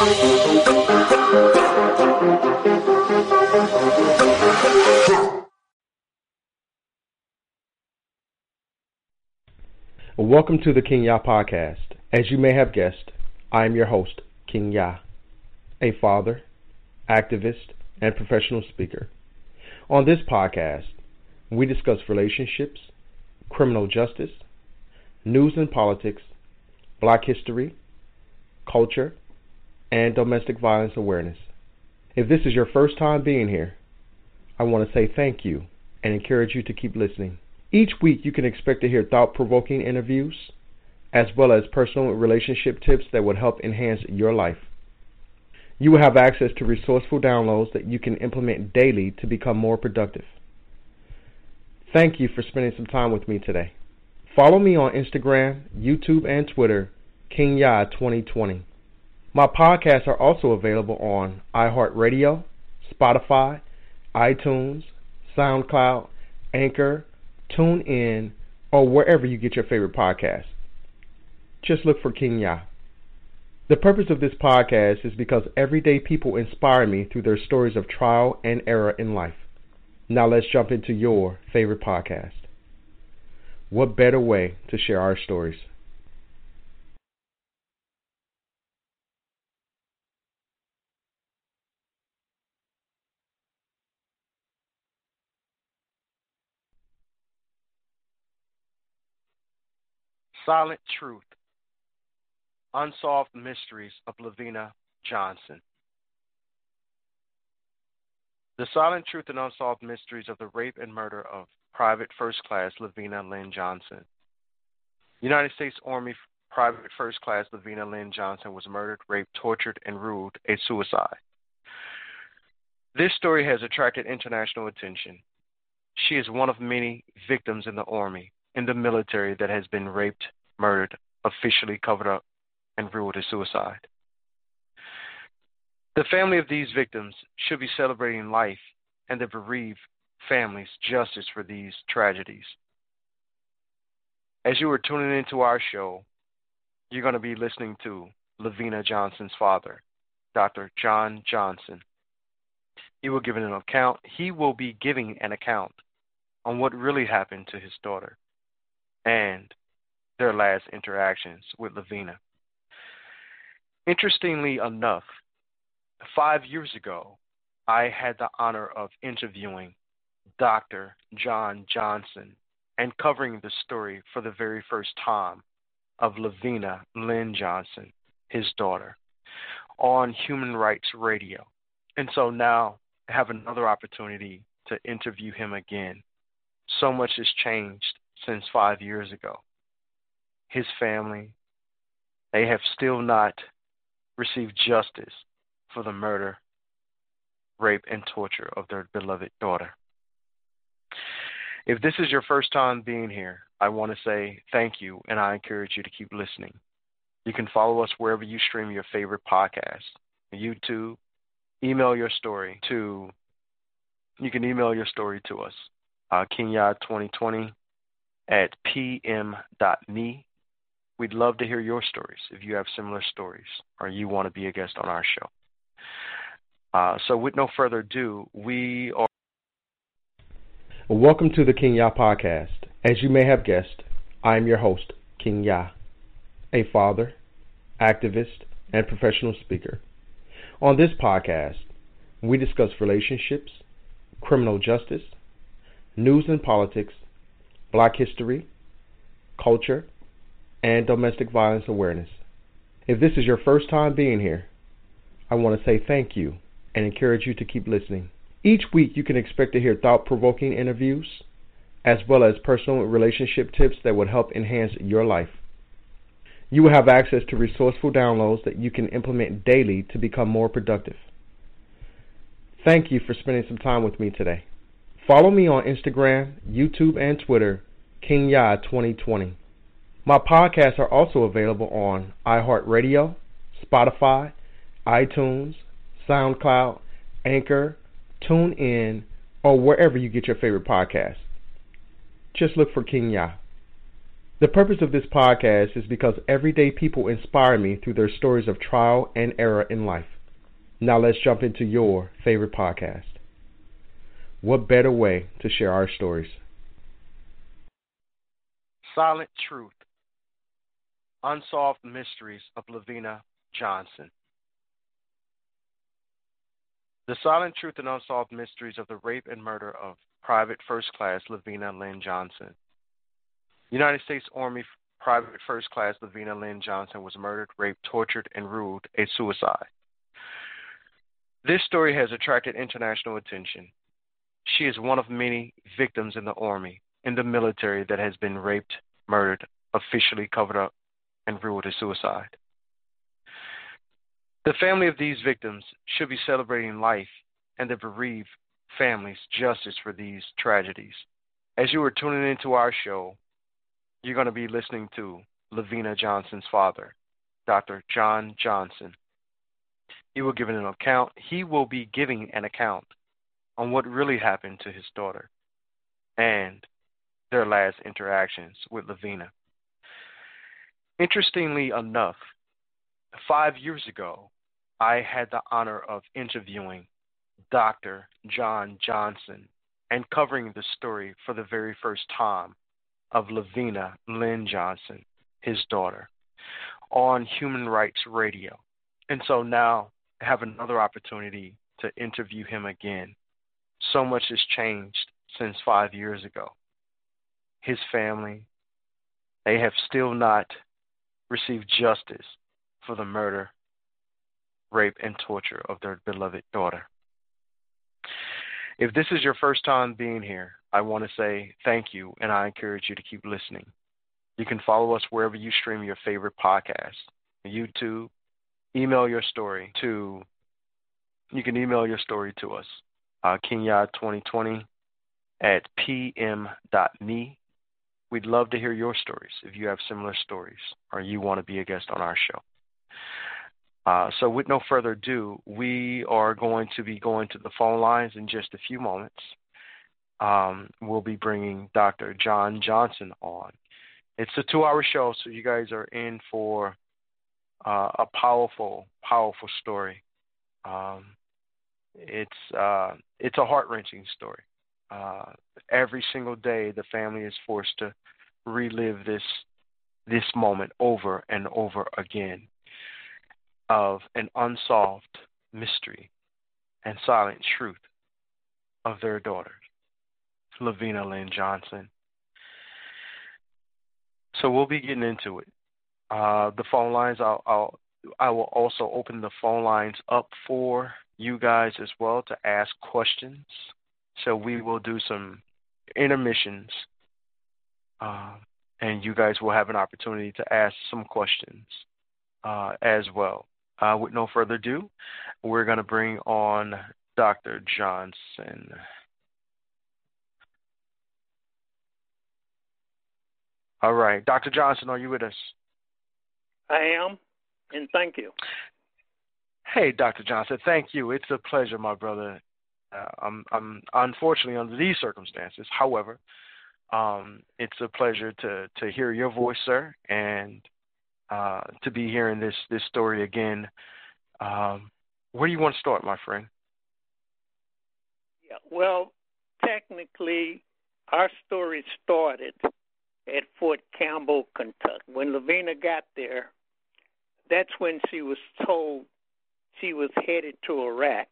Welcome to the King Yah podcast. As you may have guessed, I am your host, King Yah, a father, activist, and professional speaker. On this podcast, we discuss relationships, criminal justice, news and politics, black history, culture, and domestic violence awareness. If this is your first time being here, I want to say thank you and encourage you to keep listening. Each week, you can expect to hear thought provoking interviews as well as personal relationship tips that would help enhance your life. You will have access to resourceful downloads that you can implement daily to become more productive. Thank you for spending some time with me today. Follow me on Instagram, YouTube, and Twitter, KingYah2020. My podcasts are also available on iHeartRadio, Spotify, iTunes, SoundCloud, Anchor, TuneIn, or wherever you get your favorite podcasts. Just look for King Yah. The purpose of this podcast is because everyday people inspire me through their stories of trial and error in life. Now let's jump into your favorite podcast. What better way to share our stories? Silent Truth Unsolved Mysteries of LaVena Johnson. The Silent Truth and Unsolved Mysteries of the Rape and Murder of Private First Class LaVena Lynn Johnson. United States Army Private First Class LaVena Lynn Johnson was murdered, raped, tortured, and ruled a suicide. This story has attracted international attention. She is one of many victims in the Army, in the military, that has been raped, murdered, officially covered up, and ruled a suicide. The family of these victims should be celebrating life and the bereaved families justice for these tragedies. As you are tuning into our show, you're going to be listening to LaVena Johnson's father, Dr. John Johnson. He will give an account. He will be giving an account on what really happened to his daughter and their last interactions with LaVena. Interestingly enough, five years ago, I had the honor of interviewing Dr. John Johnson and covering the story for the very first time of LaVena Lynn Johnson, his daughter, on Human Rights Radio. And so now I have another opportunity to interview him again. So much has changed since five years ago. His family, they have still not received justice for the murder, rape, and torture of their beloved daughter. If this is your first time being here, I want to say thank you and I encourage you to keep listening. You can follow us wherever you stream your favorite podcast, YouTube. Email your story to, you can email your story to us, uh, kingyah2020 at pm.me. We'd love to hear your stories if you have similar stories or you want to be a guest on our show. Uh, so, with no further ado, we are. Welcome to the King Yah podcast. As you may have guessed, I am your host, King Yah, a father, activist, and professional speaker. On this podcast, we discuss relationships, criminal justice, news and politics, black history, culture, and domestic violence awareness. If this is your first time being here, I want to say thank you and encourage you to keep listening. Each week, you can expect to hear thought provoking interviews as well as personal relationship tips that would help enhance your life. You will have access to resourceful downloads that you can implement daily to become more productive. Thank you for spending some time with me today. Follow me on Instagram, YouTube, and Twitter, KingYah2020. My podcasts are also available on iHeartRadio, Spotify, iTunes, SoundCloud, Anchor, TuneIn, or wherever you get your favorite podcasts. Just look for King. The purpose of this podcast is because everyday people inspire me through their stories of trial and error in life. Now let's jump into your favorite podcast. What better way to share our stories? Silent Truth Unsolved Mysteries of LaVena Johnson. The Silent Truth and Unsolved Mysteries of the Rape and Murder of Private First Class LaVena Lynn Johnson. United States Army Private First Class LaVena Lynn Johnson was murdered, raped, tortured, and ruled a suicide. This story has attracted international attention. She is one of many victims in the Army, in the military, that has been raped, murdered, officially covered up, and ruled a suicide. The family of these victims should be celebrating life and the bereaved families justice for these tragedies. As you are tuning into our show, you're going to be listening to LaVena Johnson's father, Dr. John Johnson. He will give an account. He will be giving an account on what really happened to his daughter and their last interactions with LaVena. Interestingly enough, five years ago, I had the honor of interviewing Dr. John Johnson and covering the story for the very first time of LaVena Lynn Johnson, his daughter, on Human Rights Radio. And so now I have another opportunity to interview him again. So much has changed since five years ago. His family, they have still not received justice for the murder, rape, and torture of their beloved daughter. If this is your first time being here, I want to say thank you, and I encourage you to keep listening. You can follow us wherever you stream your favorite podcast, YouTube. Email your story to. You can email your story to us, uh, kingyah2020 at pm.me. We'd love to hear your stories if you have similar stories or you want to be a guest on our show. Uh, so, with no further ado, we are going to be going to the phone lines in just a few moments um, we'll be bringing Dr. John Johnson on. It's a two hour show, so you guys are in for uh, a powerful, powerful story. Um, it's uh, it's a heart wrenching story. Uh, every single day, the family is forced to relive this this moment over and over again of an unsolved mystery and silent truth of their daughter. LaVena Lynn Johnson. So we'll be getting into it. Uh, the phone lines, I'll, I'll, I will also open the phone lines up for you guys as well to ask questions. So we will do some intermissions, uh, and you guys will have an opportunity to ask some questions uh, as well. Uh, with no further ado, we're going to bring on Dr. Johnson. All right. Dr. Johnson, are you with us? I am, and thank you. Hey, Dr. Johnson, thank you. It's a pleasure, my brother. Uh, unfortunately under these circumstances. However, um, it's a pleasure to to hear your voice, sir, and uh, to be hearing this this story again. Um, where do you want to start, my friend? Yeah, well, technically, our story started at Fort Campbell, Kentucky. When LaVena got there, that's when she was told she was headed to Iraq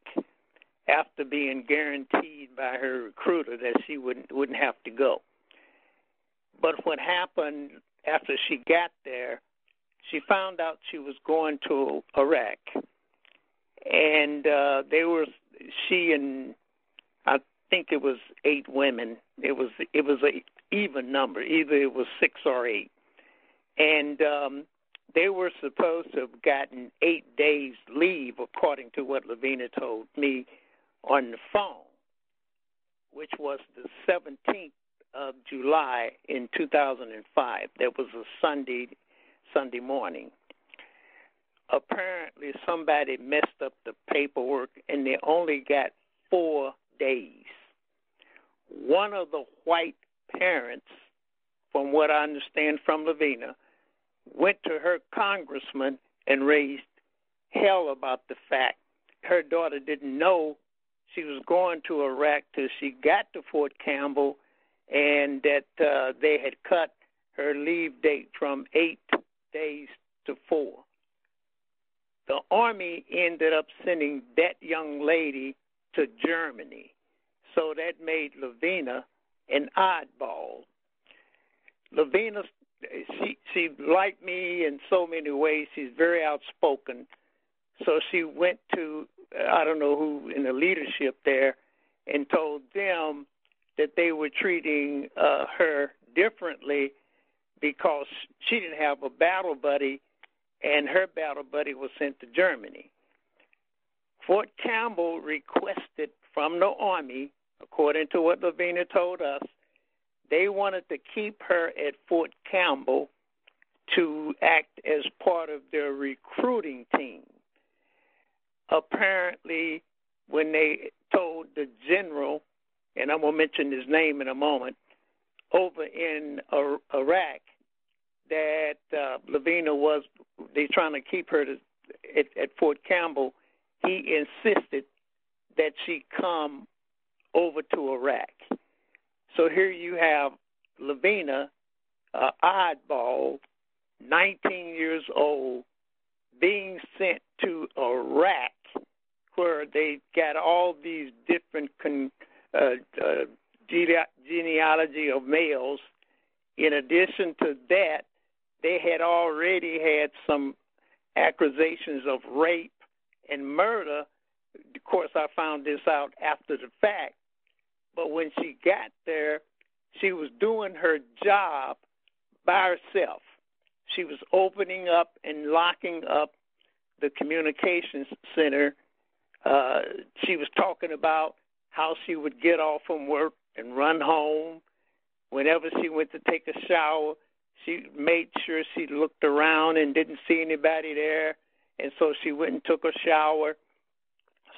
after being guaranteed by her recruiter that she wouldn't wouldn't have to go. But what happened after she got there, she found out she was going to Iraq, and uh, they were she and I think it was eight women. It was it was a even number. Either it was six or eight. And um, they were supposed to have gotten eight days leave, according to what LaVena told me on the phone, which was the 17th of July in 2005. That was a Sunday, Sunday morning. Apparently, somebody messed up the paperwork, and they only got four days. One of the white parents from what I understand from LaVena, went to her congressman and raised hell about the fact her daughter didn't know she was going to Iraq till she got to Fort Campbell, and that uh, they had cut her leave date from eight days to four. The army ended up sending that young lady to Germany, so that made LaVena an oddball. LaVena, she she liked me in so many ways. She's very outspoken, so she went to I don't know who in the leadership there and told them that they were treating uh, her differently because she didn't have a battle buddy and her battle buddy was sent to Germany. Fort Campbell requested from the Army, according to what LaVena told us, they wanted to keep her at Fort Campbell to act as part of their recruiting team apparently, when they told the general, and I'm going to mention his name in a moment, over in Iraq, that uh, LaVena was they trying to keep her to, at, at Fort Campbell. He insisted that she come over to Iraq. So here you have LaVena, uh, oddball, 19 years old, being sent to Iraq where they got all these different con, uh, uh, genealogy of males. In addition to that, they had already had some accusations of rape and murder. Of course, I found this out after the fact. But when she got there, she was doing her job by herself. She was opening up and locking up the communications center uh, she was talking about how she would get off from work and run home. Whenever she went to take a shower, she made sure she looked around and didn't see anybody there, and so she went and took a shower.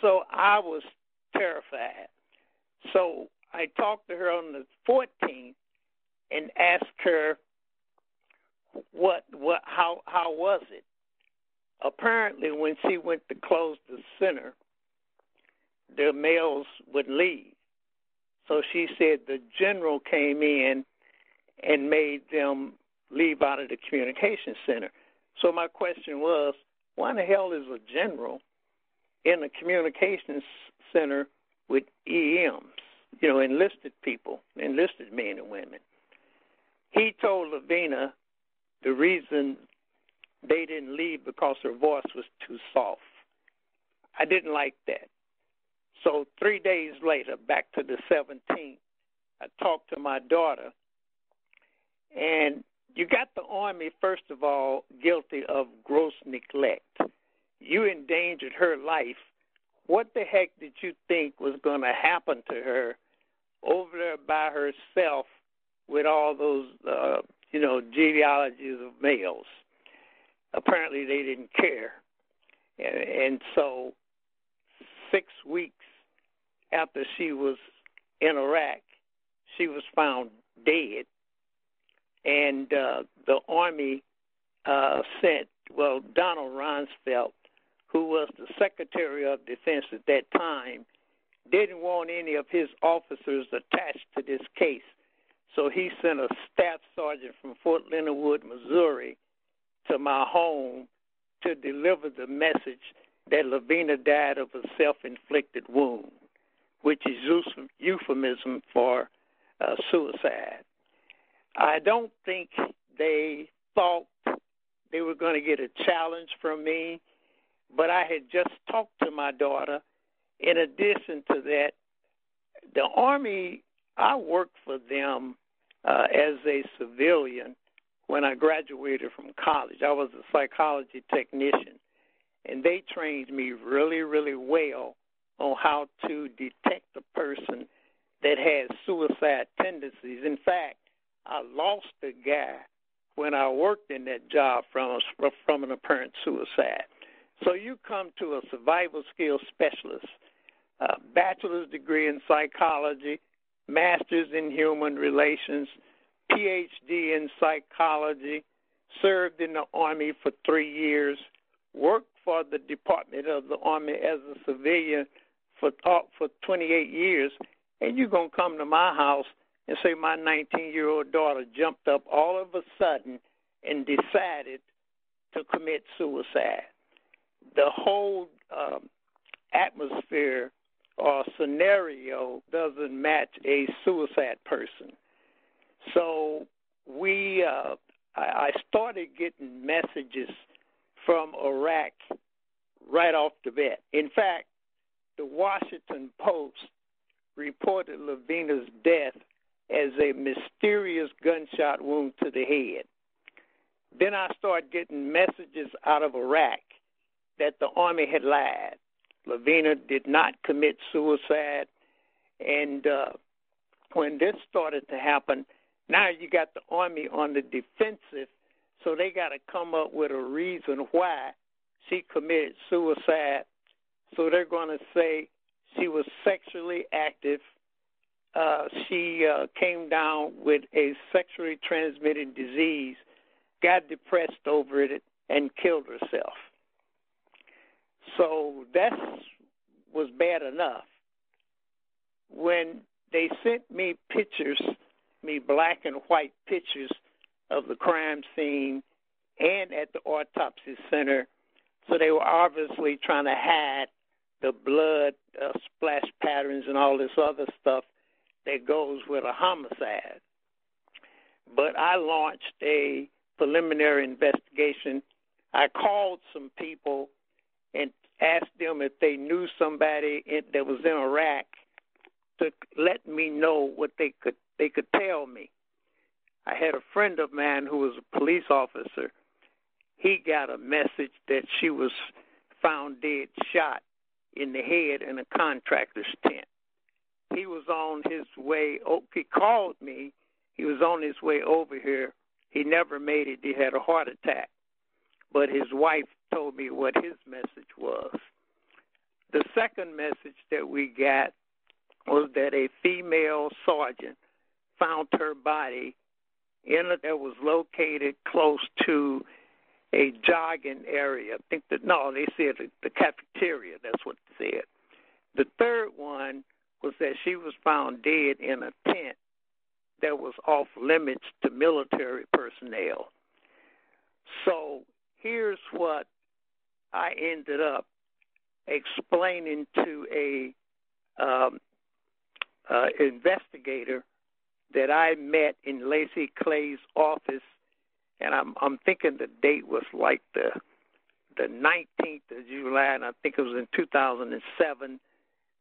So I was terrified. So I talked to her on the 14th and asked her what what how how was it. Apparently, when she went to close the center, the males would leave. So she said the general came in and made them leave out of the communication center. So my question was, why in the hell is a general in a communications center with EMs, you know, enlisted people, enlisted men and women? He told LaVena the reason they didn't leave because her voice was too soft. I didn't like that. So three days later, back to the 17th, I talked to my daughter, and you got the Army, first of all, guilty of gross neglect. You endangered her life. What the heck did you think was going to happen to her over there by herself with all those, uh, you know, genealogies of males? Apparently, they didn't care. And, and so, six weeks after she was in Iraq, she was found dead, and uh, the army uh, sent well Donald Rumsfeld, who was the Secretary of Defense at that time, didn't want any of his officers attached to this case, so he sent a staff sergeant from Fort Leonard Wood, Missouri, to my home to deliver the message that LaVena died of a self-inflicted wound which is euphemism for uh, suicide. I don't think they thought they were going to get a challenge from me, but I had just talked to my daughter. In addition to that, the Army, I worked for them uh, as a civilian when I graduated from college. I was a psychology technician, and they trained me really, really well on how to detect a person that has suicide tendencies. In fact, I lost a guy when I worked in that job from a, from an apparent suicide. So you come to a survival skills specialist, a bachelor's degree in psychology, master's in human relations, PhD in psychology, served in the Army for three years, worked for the Department of the Army as a civilian for for 28 years, and you're gonna come to my house and say my 19 year old daughter jumped up all of a sudden and decided to commit suicide. The whole um, atmosphere or scenario doesn't match a suicide person. So we, uh, I, I started getting messages from Iraq right off the bat. In fact, the Washington Post reported LaVena's death as a mysterious gunshot wound to the head. Then I started getting messages out of Iraq that the Army had lied. LaVena did not commit suicide. And uh, when this started to happen, now you got the Army on the defensive, so they got to come up with a reason why she committed suicide. So they're going to say she was sexually active. Uh, she uh, came down with a sexually transmitted disease got depressed over it and killed herself. So that was bad enough. When they sent me pictures, me black and white pictures of the crime scene and at the autopsy center, so they were obviously trying to hide the blood uh, splash patterns and all this other stuff that goes with a homicide. But I launched a preliminary investigation. I called some people and asked them if they knew somebody in, that was in Iraq to let me know what they could they could tell me. I had a friend of mine who was a police officer. He got a message that she was found dead, shot in the head in a contractor's tent. He was on his way. Oh, he called me. He was on his way over here he never made it. He had a heart attack. But his wife told me what his message was. The second message that we got was that a female sergeant found her body in a, that was located close to a jogging area. I think that no, they said the, cafeteria. That's what they said. The third one was that she was found dead in a tent that was off limits to military personnel. So here's what I ended up explaining to a um, uh, investigator that I met in Lacy Clay's office, and I'm I'm thinking the date was like the the 19th of July, and I think it was in 2007.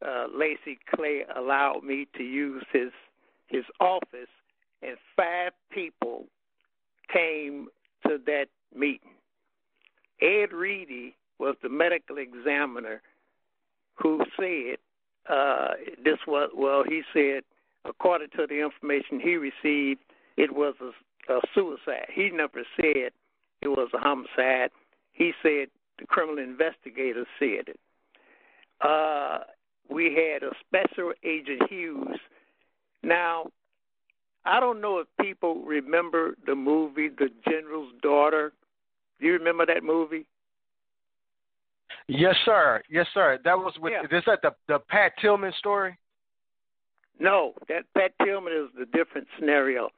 Uh, Lacy Clay allowed me to use his his office, and five people came to that meeting. Ed Reedy was the medical examiner who said uh, this was well. He said, according to the information he received, it was a, a suicide. He never said it was a homicide. He said the criminal investigator said it. Uh, we had a special agent Hughes now, I don't know if people remember the movie The General's Daughter. Do you remember that movie? Yes, sir. Yes, sir. That was with yeah. is that the the Pat Tillman story? No, that Pat Tillman is the different scenario.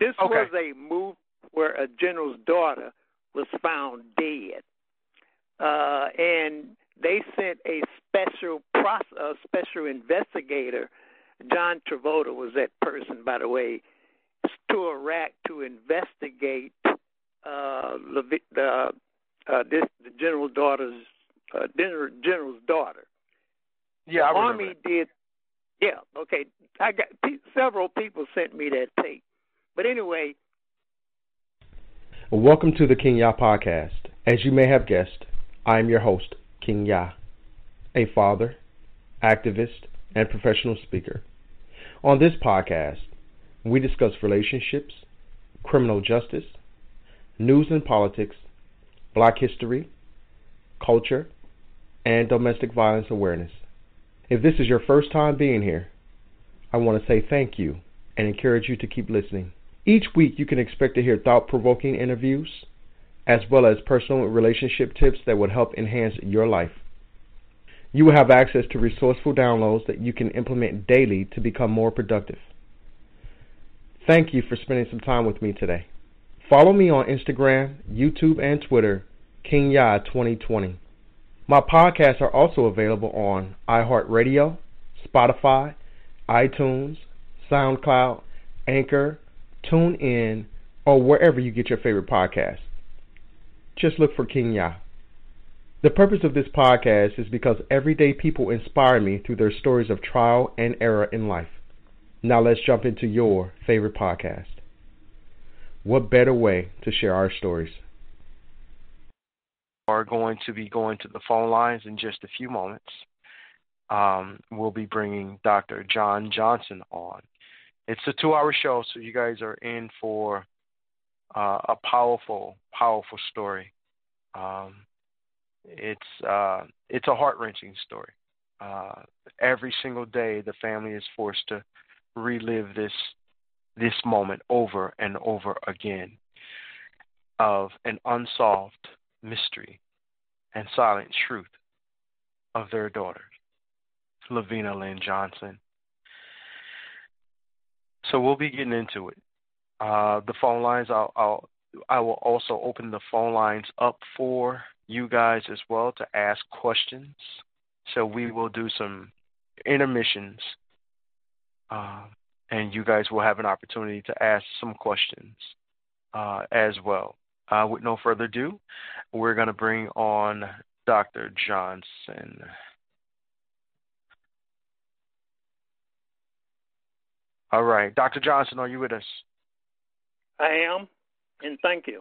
This okay. was a move where a general's daughter was found dead, uh, and they sent a special process, a special investigator John Travolta was that person, by the way, to Iraq to investigate uh, the uh, this the general's daughter's uh, general's daughter. Yeah, I the Army that. did. Yeah, okay. I got several people sent me that tape, but anyway. Welcome to the King Yah podcast. As you may have guessed, I am your host, King Yah, a father, activist, and professional speaker. On this podcast, we discuss relationships, criminal justice, news and politics, black history, culture, and domestic violence awareness. If this is your first time being here, I want to say thank you and encourage you to keep listening. Each week, you can expect to hear thought provoking interviews, as well as personal relationship tips that would help enhance your life. You will have access to resourceful downloads that you can implement daily to become more productive. Thank you for spending some time with me today. Follow me on Instagram, YouTube, and Twitter, KingYah2020. My podcasts are also available on iHeartRadio, Spotify, iTunes, SoundCloud, Anchor, TuneIn, or wherever you get your favorite podcast. Just look for King Yah. The purpose of this podcast is because everyday people inspire me through their stories of trial and error in life. Now let's jump into your favorite podcast. What better way to share our stories? Are going to be going to the phone lines in just a few moments. Um, we'll be bringing Dr. John Johnson on. It's a two-hour show, so you guys are in for uh, a powerful, powerful story. Um, it's uh, it's a heart wrenching story. Uh, every single day, the family is forced to relive this this moment over and over again of an unsolved mystery and silent truth of their daughter, LaVena Lynn Johnson. So we'll be getting into it. Uh, the phone lines, I'll, I'll, I will also open the phone lines up for you guys as well to ask questions. So we will do some intermissions, uh, and you guys will have an opportunity to ask some questions uh, as well. Uh, with no further ado, we're going to bring on Dr. Johnson. All right. Dr. Johnson, are you with us? I am, and thank you.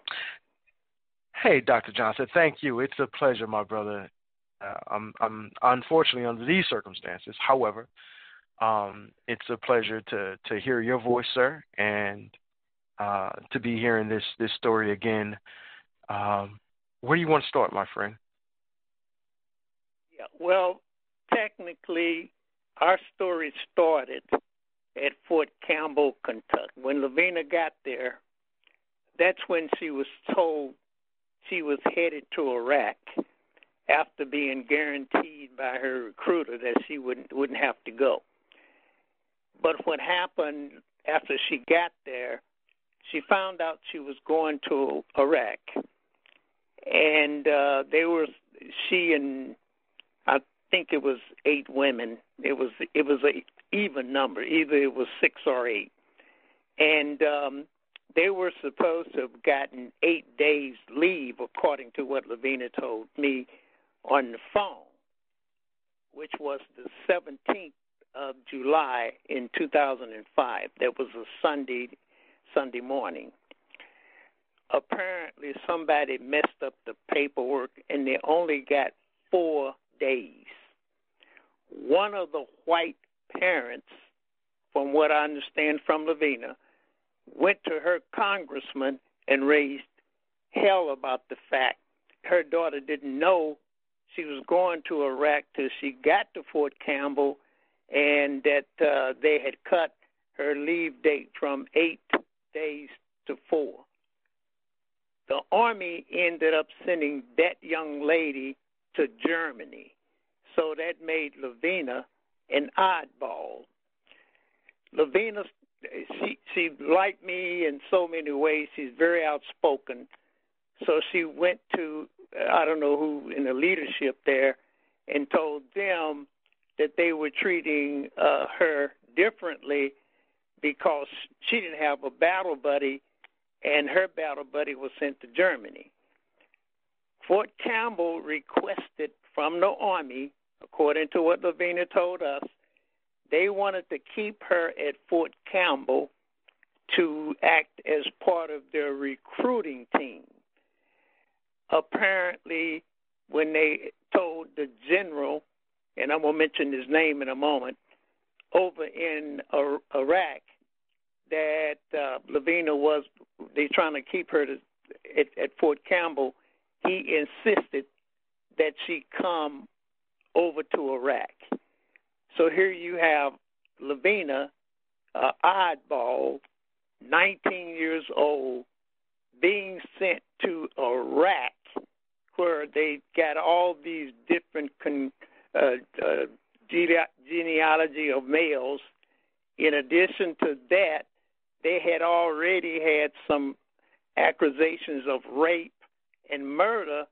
Hey, Dr. Johnson, thank you. It's a pleasure, my brother. Uh, I'm, I'm unfortunately under these circumstances. However, um, it's a pleasure to to hear your voice, sir, and uh, to be hearing this this story again. Um, where do you want to start, my friend? Yeah, well, technically, our story started at Fort Campbell, Kentucky. When LaVena got there, that's when she was told she was headed to Iraq after being guaranteed by her recruiter that she wouldn't wouldn't have to go. But what happened after she got there, she found out she was going to Iraq, and uh, they were she and I think it was eight women. It was it was a even number, either it was six or eight, and um, they were supposed to have gotten eight days leave, according to what LaVena told me on the phone, which was the 17th of July in 2005. That was a Sunday, Sunday morning. Apparently, somebody messed up the paperwork, and they only got four days. One of the white parents, from what I understand from LaVena, went to her congressman and raised hell about the fact her daughter didn't know she was going to Iraq till she got to Fort Campbell and that uh, they had cut her leave date from eight days to four. The Army ended up sending that young lady to Germany. So that made LaVena an oddball. LaVena, she she liked me in so many ways. She's very outspoken. So she went to I don't know who in the leadership there and told them that they were treating uh, her differently because she didn't have a battle buddy and her battle buddy was sent to Germany. Fort Campbell requested from the Army according to what LaVena told us, they wanted to keep her at Fort Campbell to act as part of their recruiting team. Apparently, when they told the general, and I'm going to mention his name in a moment, over in Iraq, that uh, LaVena was they trying to keep her to, at, at Fort Campbell, he insisted that she come over to Iraq. So here you have LaVena, uh, oddball, 19 years old, being sent to Iraq, where they got all these different con, uh, uh, genealogy of males. In addition to that, they had already had some accusations of rape and murder.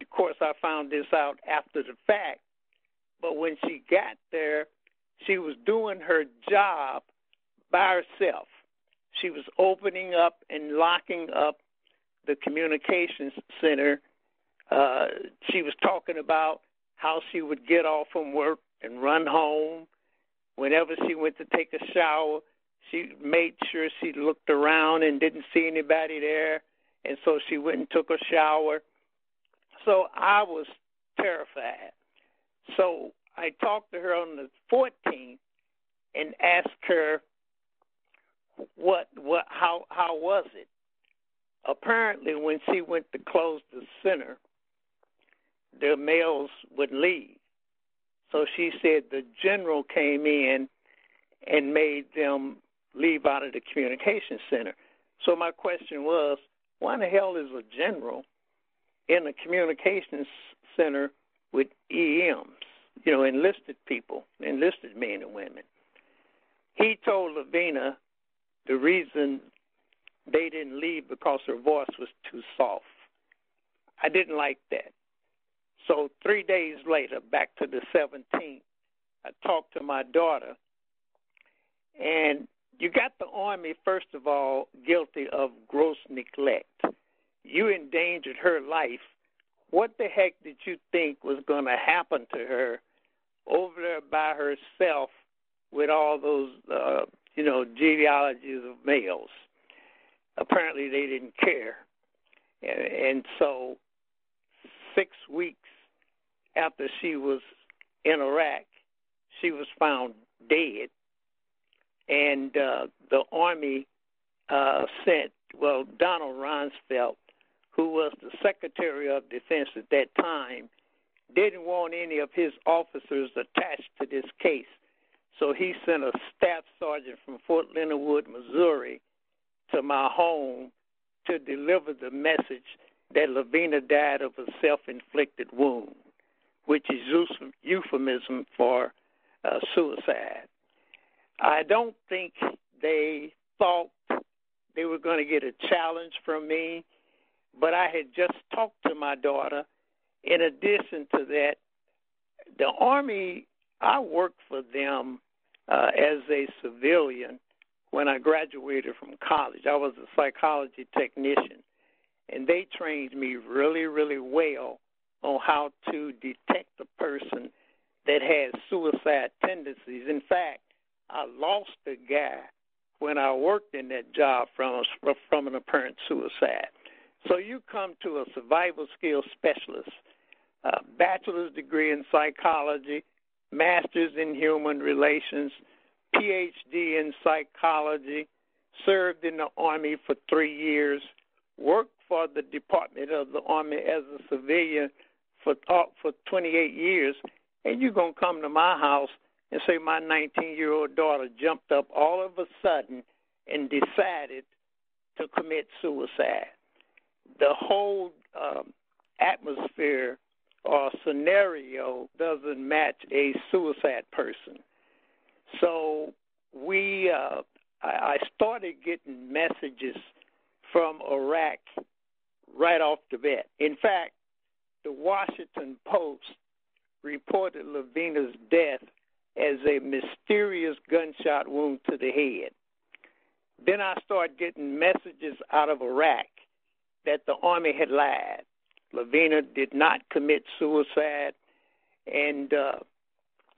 Of course, I found this out after the fact. But when she got there, she was doing her job by herself. She was opening up and locking up the communications center. Uh, she was talking about how she would get off from work and run home. Whenever she went to take a shower, she made sure she looked around and didn't see anybody there, and so she went and took a shower. So I was terrified. So I talked to her on the 14th and asked her what what how how was it. Apparently, when she went to close the center, the males would leave. So she said the general came in and made them leave out of the communication center. So my question was, why the hell is a general in a communications center with EMs, you know, enlisted people, enlisted men and women? He told LaVena the reason they didn't leave because her voice was too soft. I didn't like that. So three days later, back to the 17th, I talked to my daughter, and you got the Army, first of all, guilty of gross neglect. You endangered her life. What the heck did you think was going to happen to her over there by herself with all those, uh, you know, genealogies of males? Apparently, they didn't care. And, and so, six weeks after she was in Iraq, she was found dead and uh, the Army uh, sent, well, Donald Rumsfeld, who was the Secretary of Defense at that time, didn't want any of his officers attached to this case. So he sent a staff sergeant from Fort Leonard Wood, Missouri, to my home to deliver the message that LaVena died of a self inflicted wound, which is euphemism for uh, suicide. I don't think they thought they were going to get a challenge from me, but I had just talked to my daughter. In addition to that, the Army, I worked for them uh, as a civilian when I graduated from college. I was a psychology technician, and they trained me really, really well on how to detect a person that has suicide tendencies. In fact, I lost a guy when I worked in that job from a, from an apparent suicide. So you come to a survival skills specialist, a bachelor's degree in psychology, master's in human relations, PhD in psychology, served in the Army for three years, worked for the Department of the Army as a civilian for uh, for 28 years, and you're gonna come to my house and say my 19 year old daughter jumped up all of a sudden and decided to commit suicide. The whole um, atmosphere or scenario doesn't match a suicide person. So we, uh, I started getting messages from Iraq right off the bat. In fact, the Washington Post reported LaVena's death as a mysterious gunshot wound to the head. Then I started getting messages out of Iraq that the Army had lied. LaVena did not commit suicide. And uh,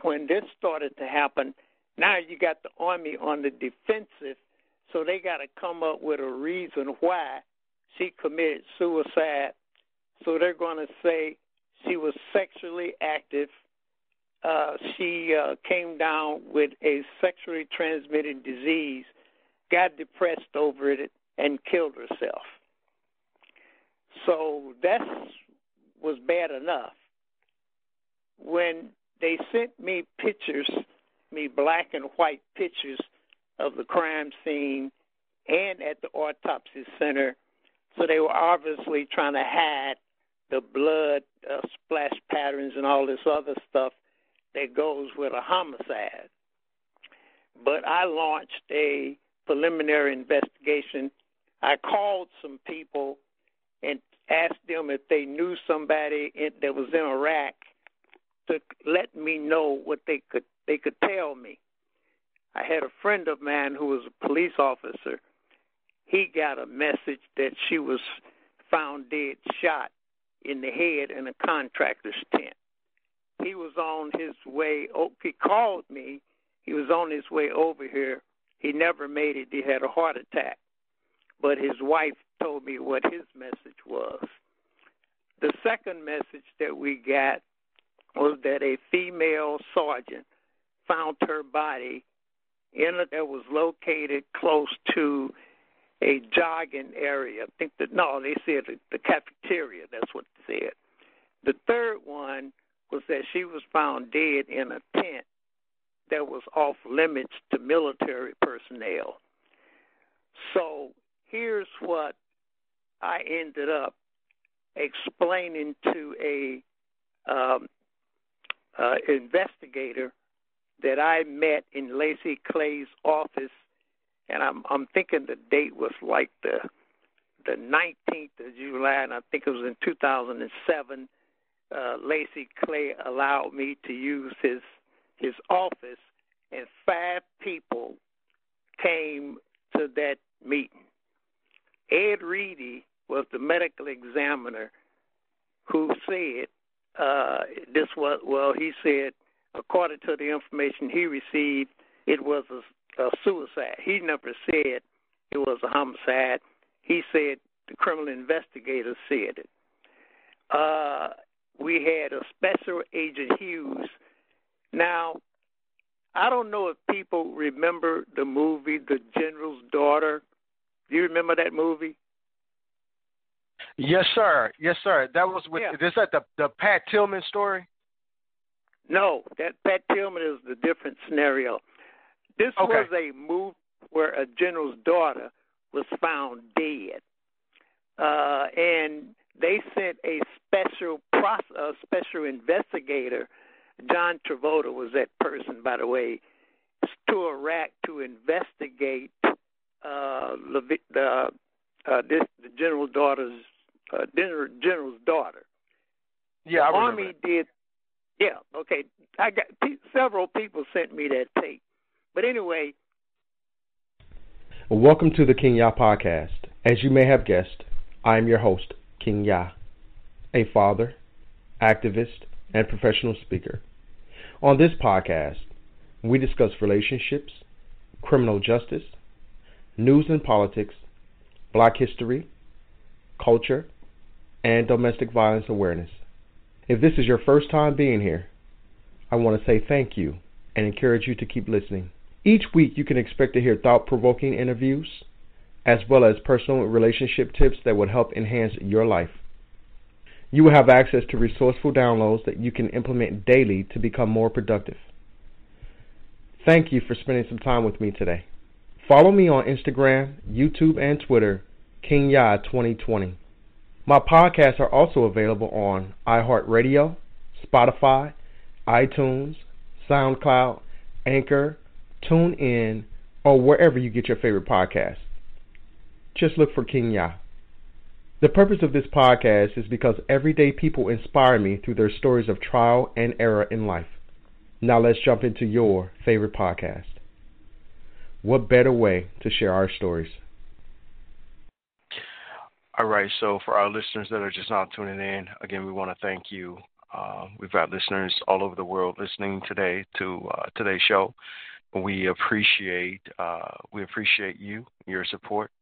when this started to happen, now you got the Army on the defensive, so they got to come up with a reason why she committed suicide. So they're going to say she was sexually active uh, she uh, came down with a sexually transmitted disease, got depressed over it, and killed herself. So that was bad enough. When they sent me pictures, me black and white pictures of the crime scene and at the autopsy center. So they were obviously trying to hide the blood uh, splash patterns and all this other stuff that goes with a homicide. But I launched a preliminary investigation. I called some people and asked them if they knew somebody in, that was in Iraq to let me know what they could they could tell me. I had a friend of mine who was a police officer. He got a message that she was found dead, shot in the head in a contractor's tent. He was on his way. Oh, he called me. He was on his way over here. He never made it. He had a heart attack. But his wife told me what his message was. The second message that we got was that a female sergeant found her body in a, that was located close to a jogging area. I think that no, they said the, cafeteria. That's what they said. The third one was that she was found dead in a tent that was off limits to military personnel. So here's what I ended up explaining to a um, uh, investigator that I met in Lacy Clay's office, and I'm I'm thinking the date was like the the 19th of July, and I think it was in 2007. Uh, Lacy Clay allowed me to use his his office, and five people came to that meeting. Ed Reedy was the medical examiner who said uh, this was well. He said according to the information he received, it was a, a suicide. He never said it was a homicide. He said the criminal investigator said it. Uh, we had a special agent Hughes. Now, I don't know if people remember the movie The General's Daughter. Do you remember that movie? Yes, sir. Yes, sir. That was with yeah. is that the the Pat Tillman story? No, that Pat Tillman is the different scenario. This okay. was a move where a general's daughter was found dead, uh, and they sent a special process, a special investigator. John Travolta was that person, by the way, to Iraq to investigate uh, the uh, this the general daughter's uh, general's daughter. Yeah, the Army did yeah, okay. I got several people sent me that tape. But anyway. Welcome to the King Yah podcast. As you may have guessed, I am your host, King Yah, a father, activist, and professional speaker. On this podcast, we discuss relationships, criminal justice, news and politics, black history, culture, and domestic violence awareness. If this is your first time being here, I want to say thank you and encourage you to keep listening. Each week, you can expect to hear thought provoking interviews as well as personal relationship tips that would help enhance your life. You will have access to resourceful downloads that you can implement daily to become more productive. Thank you for spending some time with me today. Follow me on Instagram, YouTube, and Twitter, KingYah2020. My podcasts are also available on iHeartRadio, Spotify, iTunes, SoundCloud, Anchor, TuneIn, or wherever you get your favorite podcasts. Just look for King Yah. The purpose of this podcast is because everyday people inspire me through their stories of trial and error in life. Now let's jump into your favorite podcast. What better way to share our stories? All right. So for our listeners that are just now tuning in, again, we want to thank you. Uh, we've got listeners all over the world listening today to uh, today's show. We appreciate uh, we appreciate you, your support,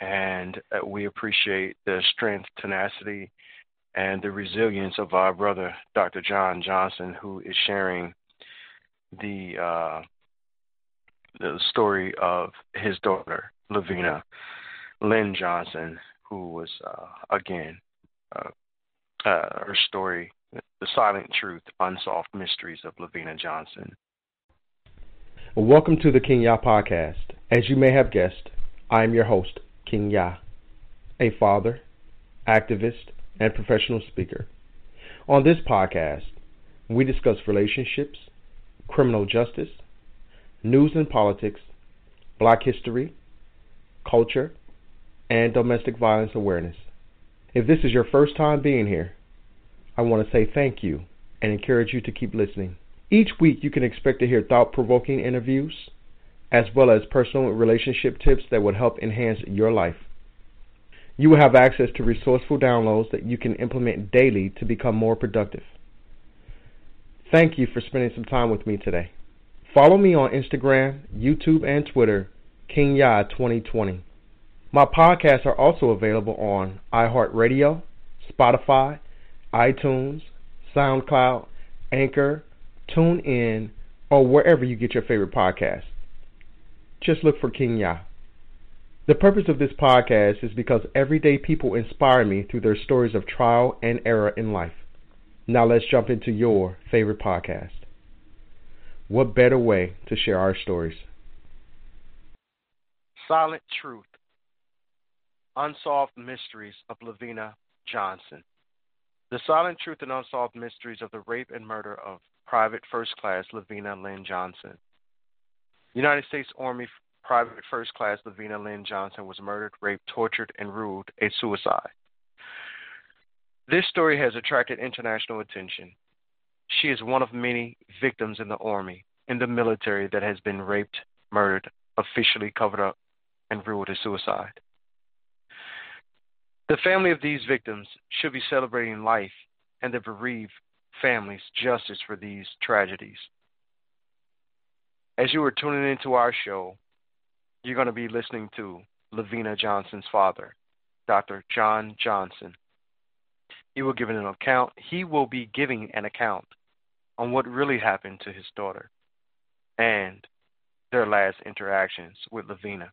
and uh, we appreciate the strength, tenacity, and the resilience of our brother, Dr. John Johnson, who is sharing the uh, the story of his daughter, LaVena Lynn Johnson, who was uh, again uh, uh, her story, the silent truth, unsolved mysteries of LaVena Johnson. Welcome to the King Yah podcast. As you may have guessed, I am your host, King Yah, a father, activist, and professional speaker. On this podcast, we discuss relationships, criminal justice, news and politics, black history, culture, and domestic violence awareness. If this is your first time being here, I want to say thank you and encourage you to keep listening. Each week, you can expect to hear thought provoking interviews as well as personal relationship tips that would help enhance your life. You will have access to resourceful downloads that you can implement daily to become more productive. Thank you for spending some time with me today. Follow me on Instagram, YouTube, and Twitter, KingYah2020. My podcasts are also available on iHeartRadio, Spotify, iTunes, SoundCloud, Anchor, TuneIn, or wherever you get your favorite podcasts. Just look for King Yah. The purpose of this podcast is because everyday people inspire me through their stories of trial and error in life. Now let's jump into your favorite podcast. What better way to share our stories? Silent Truth Unsolved Mysteries of LaVena Johnson. The silent truth and unsolved mysteries of the rape and murder of Private First Class LaVena Lynn Johnson. United States Army Private First Class LaVena Lynn Johnson was murdered, raped, tortured, and ruled a suicide. This story has attracted international attention. She is one of many victims in the Army, in the military that has been raped, murdered, officially covered up, and ruled a suicide. The family of these victims should be celebrating life and the bereaved families justice for these tragedies. As you are tuning into our show, you're going to be listening to LaVena Johnson's father, Dr. John Johnson. He will give an account. He will be giving an account on what really happened to his daughter and their last interactions with LaVena.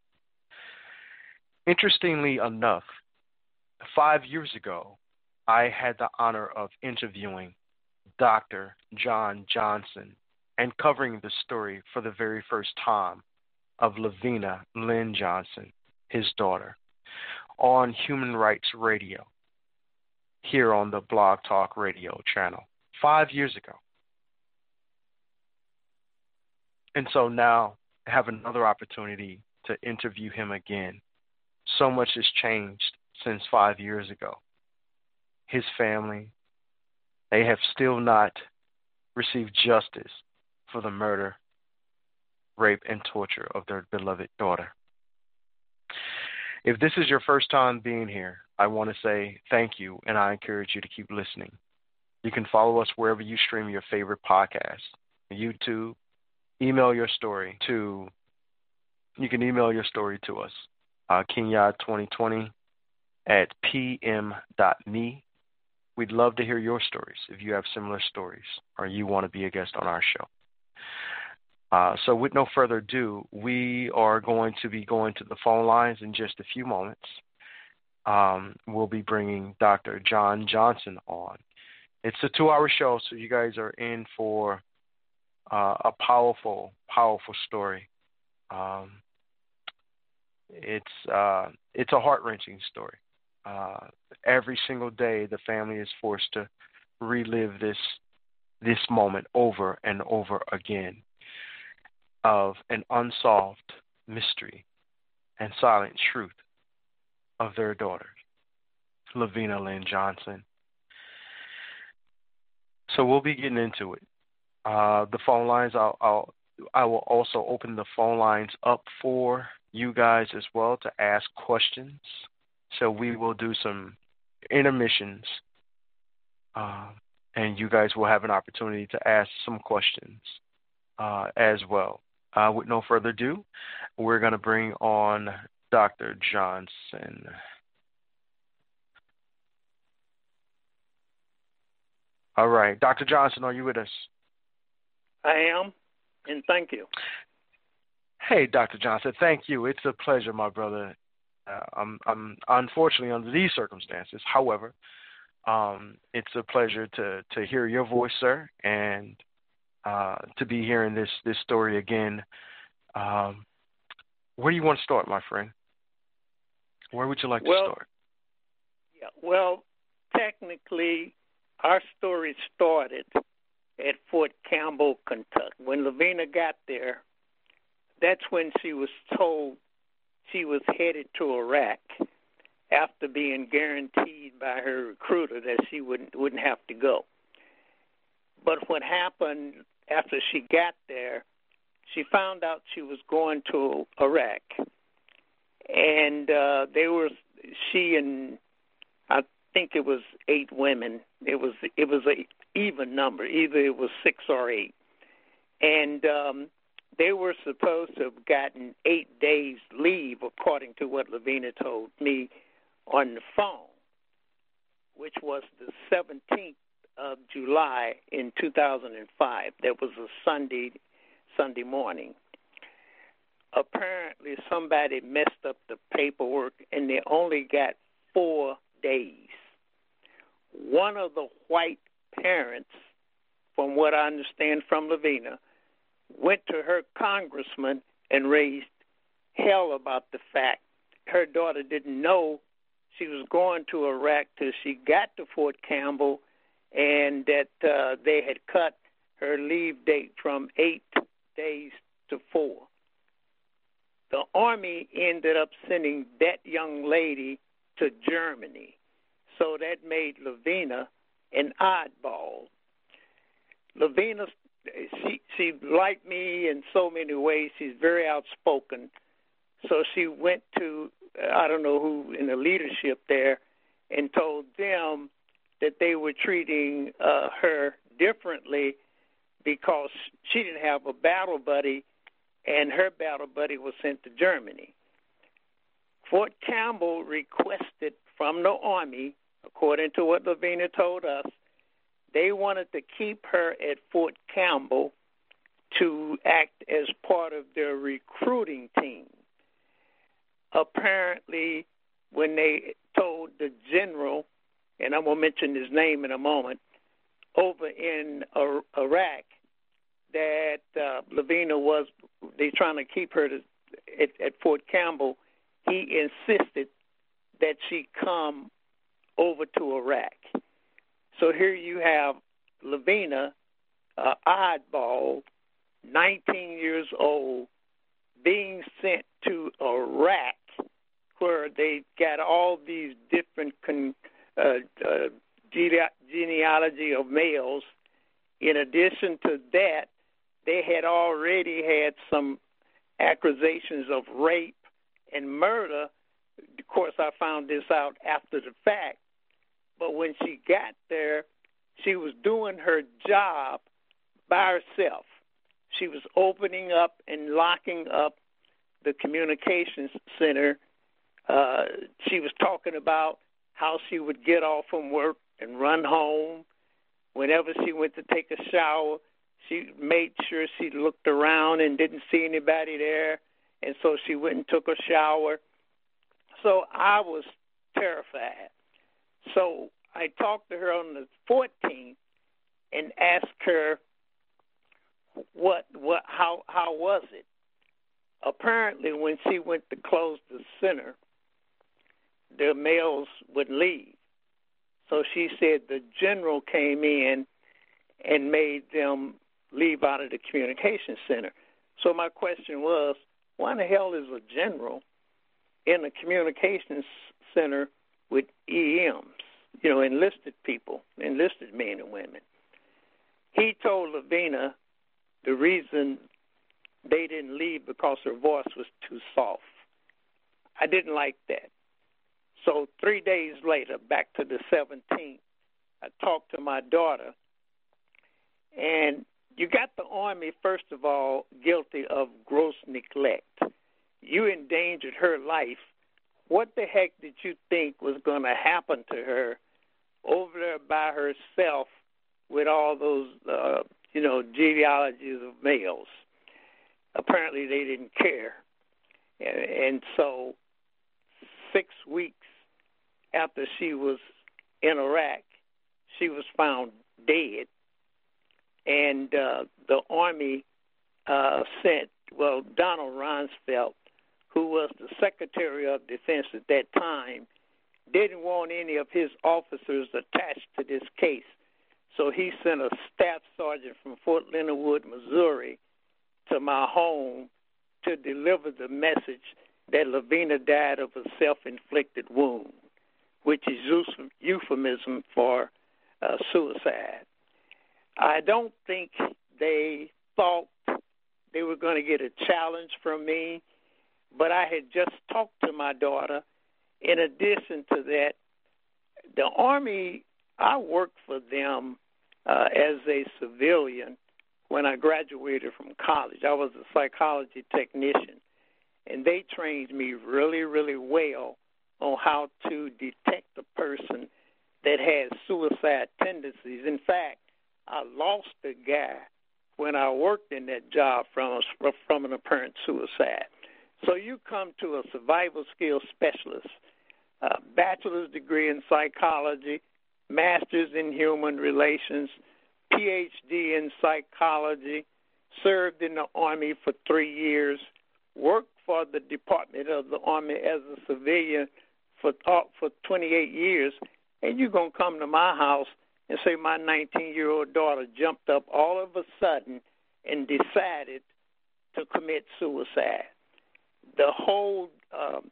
Interestingly enough, five years ago, I had the honor of interviewing Dr. John Johnson and covering the story for the very first time of LaVena Lynn Johnson, his daughter, on Human Rights Radio here on the Blog Talk Radio channel five years ago. And so now I have another opportunity to interview him again. So much has changed since five years ago. His family, they have still not received justice for the murder, rape, and torture of their beloved daughter. If this is your first time being here, I want to say thank you and I encourage you to keep listening. You can follow us wherever you stream your favorite podcast YouTube. Email your story to, you can email your story to us, uh, kingyah2020 at pm.me. We'd love to hear your stories if you have similar stories or you want to be a guest on our show. Uh, so, with no further ado, we are going to be going to the phone lines in just a few moments. Um, we'll be bringing Dr. John Johnson on. It's a two hour show, so you guys are in for uh, a powerful, powerful story. Um, it's uh, it's a heart wrenching story. Uh, every single day, the family is forced to relive this this moment over and over again of an unsolved mystery and silent truth of their daughter, LaVena Lynn Johnson. So we'll be getting into it. Uh, the phone lines, I'll, I'll, I will also open the phone lines up for you guys as well to ask questions. So we will do some intermissions, uh, and you guys will have an opportunity to ask some questions uh, as well. Uh, with no further ado, we're going to bring on Dr. Johnson. All right. Dr. Johnson, are you with us? I am, and thank you. Hey, Dr. Johnson, thank you. It's a pleasure, my brother. Uh, I'm, I'm unfortunately under these circumstances. However, um, it's a pleasure to to hear your voice, sir, and uh, to be hearing this this story again. Um, where do you want to start, my friend? Where would you like well, to start? Yeah, well, technically, our story started at Fort Campbell, Kentucky. When LaVena got there, that's when she was told she was headed to Iraq after being guaranteed by her recruiter that she wouldn't wouldn't have to go. But what happened after she got there, she found out she was going to Iraq, and uh, they were she and I think it was eight women. It was it was a even number, either it was six or eight, and um, they were supposed to have gotten eight days leave, according to what LaVena told me on the phone, which was the 17th of July in 2005. That was a Sunday Sunday morning. Apparently, somebody messed up the paperwork, and they only got four days. One of the white parents, from what I understand from LaVena, went to her congressman and raised hell about the fact her daughter didn't know she was going to Iraq till she got to Fort Campbell, and that uh, they had cut her leave date from eight days to four. The Army ended up sending that young lady to Germany, so that made LaVena an oddball. LaVena, she she liked me in so many ways. She's very outspoken, so she went to I don't know who in the leadership there and told them that they were treating uh, her differently because she didn't have a battle buddy and her battle buddy was sent to Germany. Fort Campbell requested from the Army, according to what LaVena told us, they wanted to keep her at Fort Campbell to act as part of their recruiting team apparently, when they told the general, and I'm going to mention his name in a moment, over in Iraq, that uh, LaVena was they trying to keep her to, at, at Fort Campbell. He insisted that she come over to Iraq. So here you have LaVena, uh, oddball, 19 years old, being sent to Iraq where they got all these different con, uh, uh, genealogy of males. In addition to that, they had already had some accusations of rape and murder. Of course, I found this out after the fact. But when she got there, she was doing her job by herself. She was opening up and locking up the communications center uh, she was talking about how she would get off from work and run home. Whenever she went to take a shower, she made sure she looked around and didn't see anybody there, and so she went and took a shower. So I was terrified. So I talked to her on the 14th and asked her what what how how was it. Apparently, when she went to close the center, the males would leave. So she said the general came in and made them leave out of the communication center. So my question was, why in the hell is a general in a communications center with EMs, you know, enlisted people, enlisted men and women? He told LaVena the reason they didn't leave because her voice was too soft. I didn't like that. So three days later, back to the 17th, I talked to my daughter, and you got the Army, first of all, guilty of gross neglect. You endangered her life. What the heck did you think was going to happen to her over there by herself with all those, uh, you know, genealogies of males? Apparently, they didn't care. And, and so, six weeks after she was in Iraq, she was found dead, and uh, the army uh, sent well Donald Rumsfeld, who was the Secretary of Defense at that time, didn't want any of his officers attached to this case. So he sent a staff sergeant from Fort Leonard Wood, Missouri, to my home to deliver the message that LaVena died of a self inflicted wound, which is euphemism for uh, suicide. I don't think they thought they were going to get a challenge from me, but I had just talked to my daughter. In addition to that, the Army, I worked for them uh, as a civilian when I graduated from college. I was a psychology technician, and they trained me really, really well on how to detect a person that has suicide tendencies. In fact, I lost a guy when I worked in that job from a, from an apparent suicide. So you come to a survival skills specialist, a bachelor's degree in psychology, master's in human relations, PhD in psychology, served in the Army for three years, worked for the Department of the Army as a civilian for uh, for 28 years, and you're gonna come to my house and say my 19 year old daughter jumped up all of a sudden and decided to commit suicide. The whole um,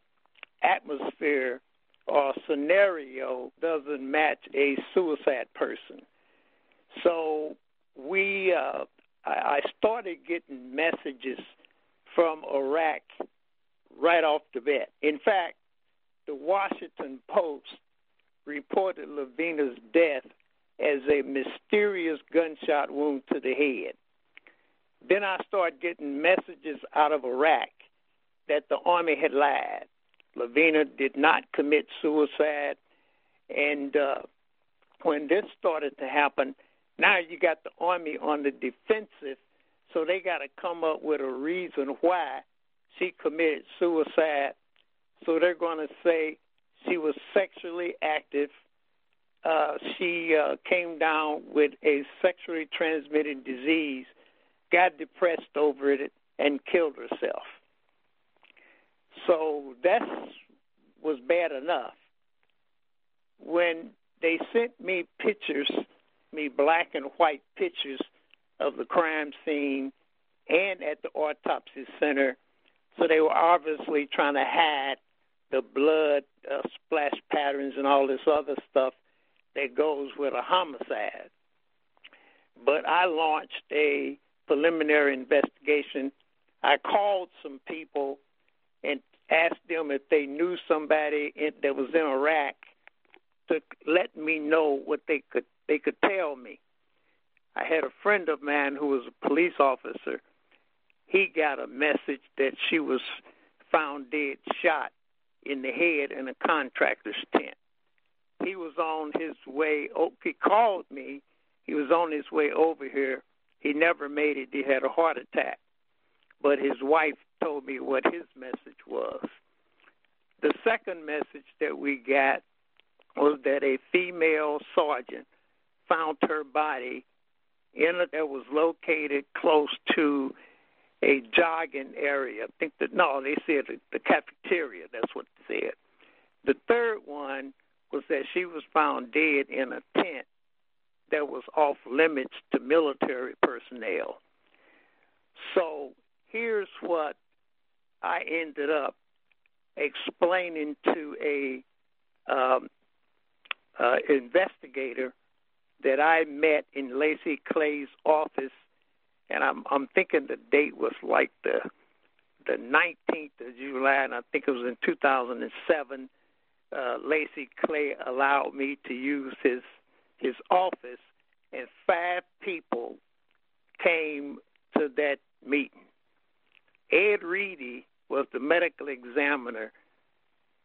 atmosphere or scenario doesn't match a suicide person. So we, uh, I, I started getting messages from Iraq right off the bat. In fact, the Washington Post reported LaVena's death as a mysterious gunshot wound to the head. Then I started getting messages out of Iraq that the Army had lied. LaVena did not commit suicide. And uh, when this started to happen, now you got the Army on the defensive, so they got to come up with a reason why she committed suicide. So they're going to say she was sexually active uh, she uh, came down with a sexually transmitted disease, got depressed over it, and killed herself. So that was bad enough. When they sent me pictures, me black and white pictures of the crime scene and at the autopsy center, so they were obviously trying to hide the blood uh, splash patterns and all this other stuff that goes with a homicide. But I launched a preliminary investigation. I called some people and asked them if they knew somebody in, that was in Iraq to let me know what they could they could tell me. I had a friend of mine who was a police officer. He got a message that she was found dead, shot in the head in a contractor's tent he was on his way. Oh, he called me. He was on his way over here. He never made it. He had a heart attack. But his wife told me what his message was. The second message that we got was that a female sergeant found her body in a, that was located close to a jogging area. I think that no, they said the, the cafeteria. That's what they said. The third one was that she was found dead in a tent that was off limits to military personnel. So here's what I ended up explaining to a um, uh, investigator that I met in Lacy Clay's office, and I'm I'm thinking the date was like the the 19th of July, and I think it was in 2007 uh, Lacy Clay allowed me to use his his office, and five people came to that meeting. Ed Reedy was the medical examiner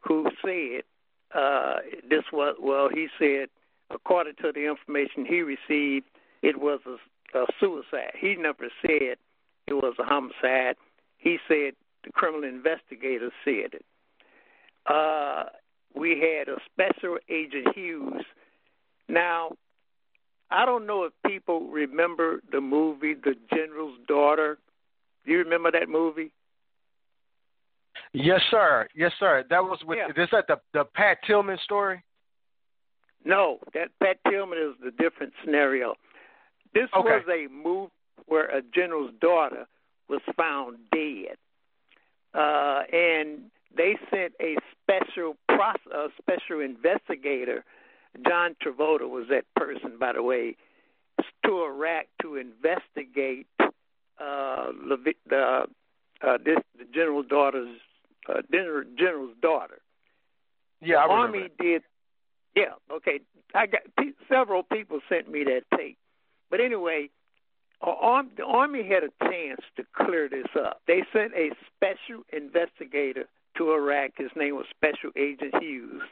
who said uh, this was well. He said, according to the information he received, it was a, a suicide. He never said it was a homicide. He said the criminal investigator said it. Uh, we had a special agent Hughes. Now, I don't know if people remember the movie The General's Daughter. Do you remember that movie? Yes, sir. Yes, sir. That was with. Yeah. Is that the the Pat Tillman story? No, that Pat Tillman is the different scenario. This Okay. was a move where a general's daughter was found dead, uh, and they sent a special process, a special investigator. John Travolta was that person, by the way, to Iraq to investigate uh, Levi- the uh, this the general's daughter's uh, general, general's daughter. Yeah, I the remember. Army did. Yeah, okay. I got pe- several people sent me that tape, but anyway, uh, arm, the Army had a chance to clear this up. They sent a special investigator to Iraq. His name was Special Agent Hughes.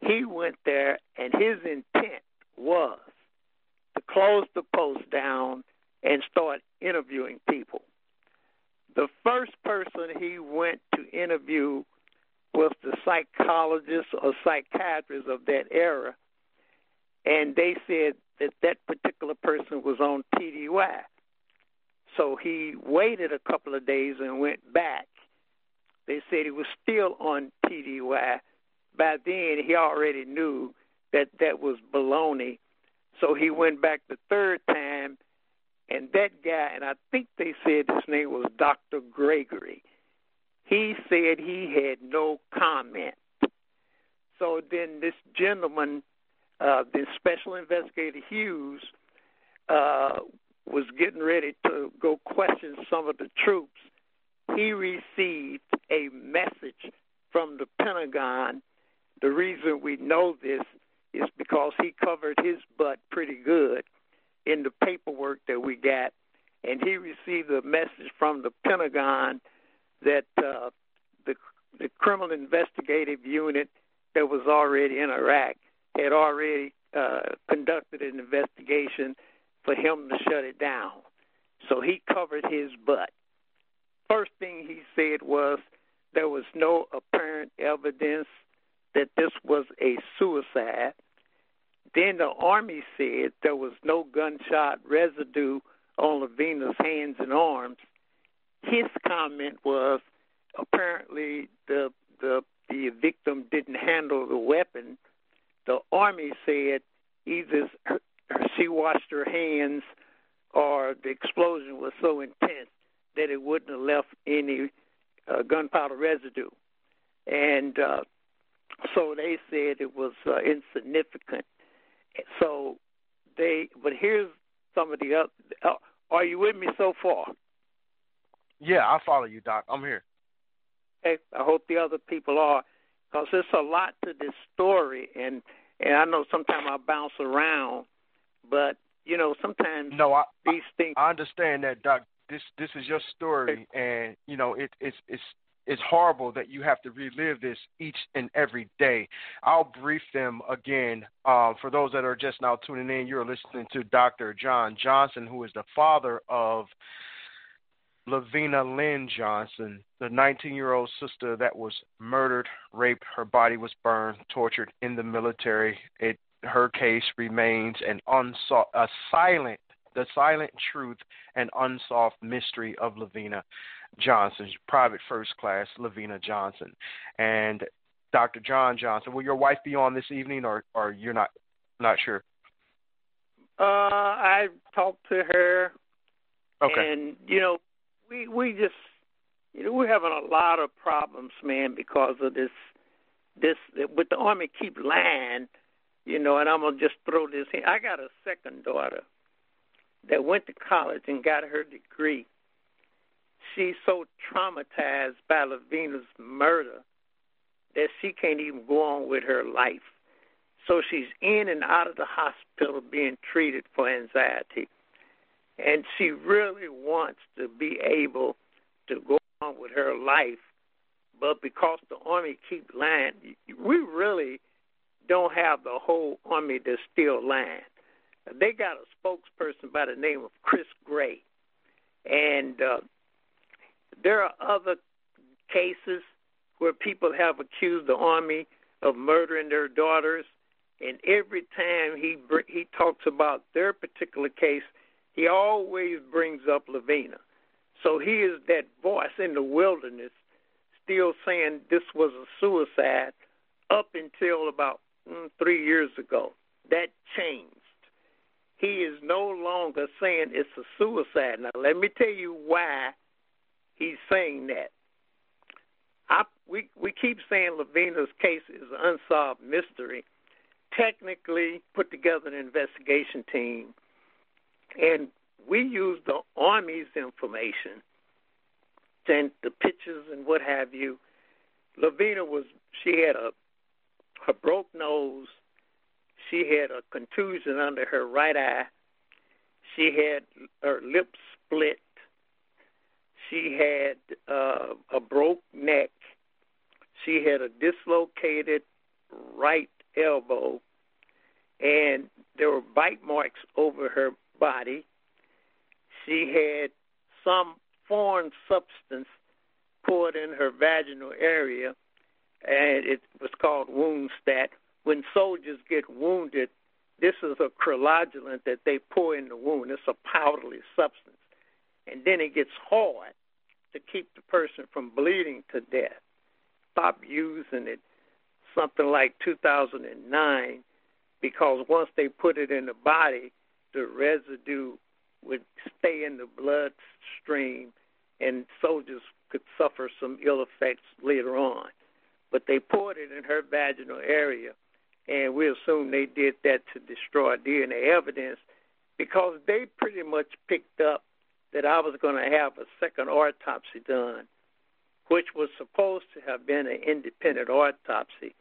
He went there, and his intent was to close the post down and start interviewing people. The first person he went to interview was the psychologist or psychiatrist of that era, and they said that that particular person was on TDY. So he waited a couple of days and went back. They said he was still on TDY. By then, he already knew that that was baloney. So he went back the third time, and that guy, and I think they said his name was Dr. Gregory he said he had no comment. So then this gentleman, uh, the special investigator Hughes, uh, was getting ready to go question some of the troops. He received a message from the Pentagon. The reason we know this is because he covered his butt pretty good in the paperwork that we got, and he received a message from the Pentagon that uh, the the criminal investigative unit that was already in Iraq had already uh, conducted an investigation for him to shut it down. So he covered his butt. First thing he said was there was no apparent evidence that this was a suicide. Then the Army said there was no gunshot residue on LaVena's hands and arms his comment was apparently the the the victim didn't handle the weapon. The army said either her, she washed her hands or the explosion was so intense that it wouldn't have left any uh, gunpowder residue, and uh, so they said it was uh, insignificant. So they, but here's some of the other. Uh, are you with me so far? Yeah, I follow you, Doc. I'm here. Okay, I hope the other people are, because there's a lot to this story, and and I know sometimes I bounce around, but you know sometimes No, I these things. I understand that, Doc. This this is your story, and you know it, it's it's it's horrible that you have to relive this each and every day. I'll brief them again. Uh, for those that are just now tuning in, you're listening to Dr. John Johnson, who is the father of LaVena Lynn Johnson, the 19 year old sister that was murdered, raped, her body was burned, tortured in the military. It her case remains an unsolved, a silent, the silent truth and unsolved mystery of LaVena Johnson, private first class LaVena Johnson, and Dr. John Johnson. Will your wife be on this evening, or or you're not not sure? Uh, I talked to her, Okay. and you know, we we just you know we're having a lot of problems, man, because of this this with the army keep lying, you know. And I'm gonna just throw this in. I got a second daughter that went to college and got her degree. She's so traumatized by LaVena's murder that she can't even go on with her life. So she's in and out of the hospital being treated for anxiety. And she really wants to be able to go on with her life, but because the army keep lying, we really don't have the whole army that's still lying. They got a spokesperson by the name of Chris Grey, and uh, there are other cases where people have accused the army of murdering their daughters, and every time he he talks about their particular case, he always brings up Lavina. So he is that voice in the wilderness still saying this was a suicide up until about mm, three years ago. That changed. He is no longer saying it's a suicide. Now, let me tell you why he's saying that. I, we we keep saying LaVena's case is an unsolved mystery. Technically, put together an investigation team, and we use the Army's information, and the pictures and what have you. LaVena was she had a her broke nose, she had a contusion under her right eye, she had her lips split, she had uh, a broke neck, she had a dislocated right elbow, and there were bite marks over her body. She had some foreign substance poured in her vaginal area, and it was called wound stat. When soldiers get wounded, this is a cryolant that they pour in the wound. It's a powdery substance, and then it gets hard to keep the person from bleeding to death. Stop using it something like 2009 because once they put it in the body, the residue would stay in the bloodstream, and soldiers could suffer some ill effects later on. But they poured it in her vaginal area, and we assume they did that to destroy DNA evidence because they pretty much picked up that I was going to have a second autopsy done, which was supposed to have been an independent autopsy.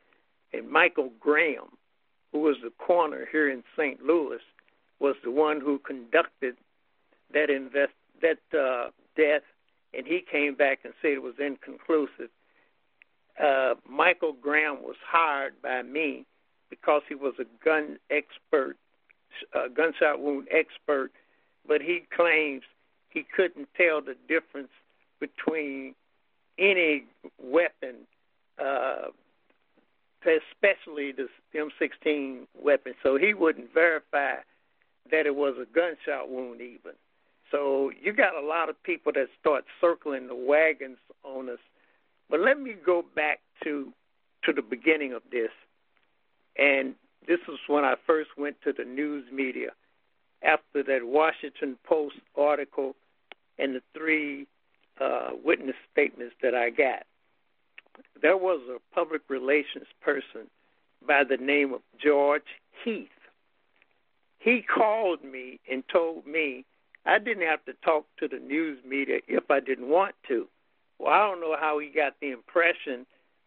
And Michael Graham, who was the coroner here in St. Louis, was the one who conducted that invest that uh, death, and he came back and said it was inconclusive. Uh, Michael Graham was hired by me because he was a gun expert, a gunshot wound expert, but he claims he couldn't tell the difference between any weapon, uh, especially the M16 weapon. So he wouldn't verify that it was a gunshot wound, even. So you got a lot of people that start circling the wagons on us. But let me go back to to the beginning of this, and this was when I first went to the news media after that Washington Post article and the three uh, witness statements that I got. There was a public relations person by the name of George Heath. He called me and told me I didn't have to talk to the news media if I didn't want to. Well, I don't know how he got the impression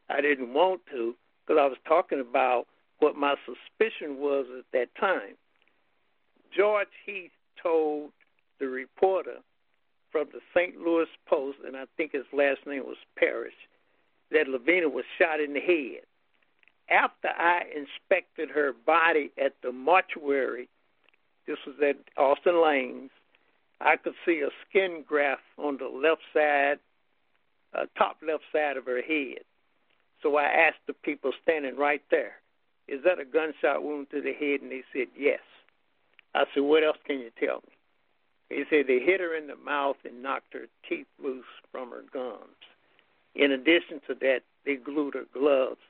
I didn't want to because I was talking about what my suspicion was at that time. George Heath told the reporter from the St. Louis Post, and I think his last name was Parrish, that LaVena was shot in the head. After I inspected her body at the mortuary, this was at Austin Laynes, I could see a skin graft on the left side, uh, top left side of her head. So I asked the people standing right there, is that a gunshot wound to the head? And they said, yes. I said, what else can you tell me? He said they hit her in the mouth and knocked her teeth loose from her gums. In addition to that, they glued her gloves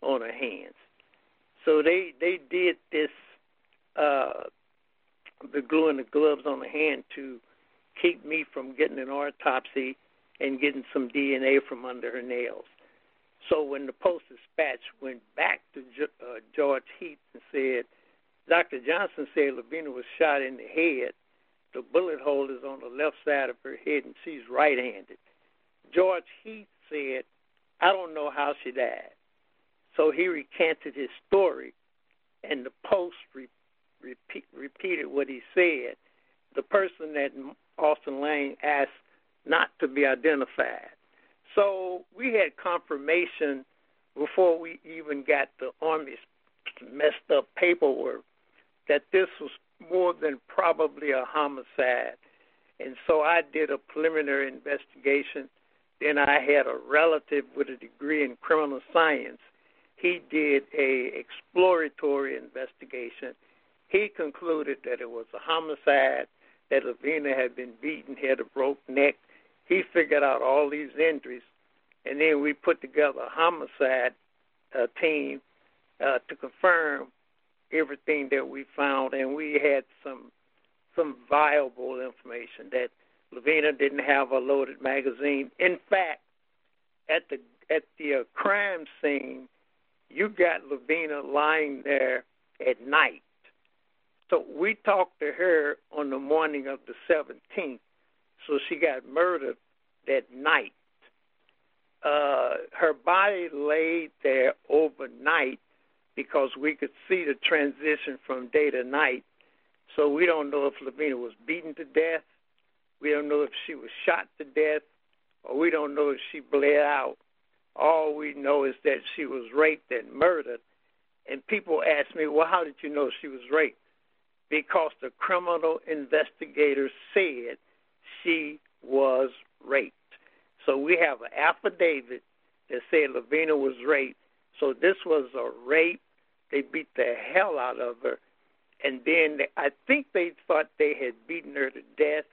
on her hands. So they they did this uh the gluing the gloves on the hand to keep me from getting an autopsy and getting some DNA from under her nails. So when the Post Dispatch went back to uh, George Heath and said, Dr. Johnson said LaVena was shot in the head, the bullet hole is on the left side of her head and she's right handed. George Heath said, I don't know how she died. So he recanted his story, and the Post re- repeat, repeated what he said. The person that Austin Layne asked not to be identified. So we had confirmation before we even got the Army's messed up paperwork that this was more than probably a homicide. And so I did a preliminary investigation. Then I had a relative with a degree in criminal science. He did a exploratory investigation. He concluded that it was a homicide, that LaVena had been beaten, had a broke neck. He figured out all these injuries. and then we put together a homicide uh, team uh, to confirm everything that we found, and we had some some viable information that LaVena didn't have a loaded magazine. In fact, at the at the uh, crime scene, you got LaVena lying there at night. So we talked to her on the morning of the 17th. So she got murdered that night. Uh, her body laid there overnight because we could see the transition from day to night. So we don't know if LaVena was beaten to death. We don't know if she was shot to death, or we don't know if she bled out. All we know is that she was raped and murdered. And people ask me, well, how did you know she was raped? Because the criminal investigators said she was raped. So we have an affidavit that said LaVena was raped. So this was a rape. They beat the hell out of her. And then they, I think they thought they had beaten her to death.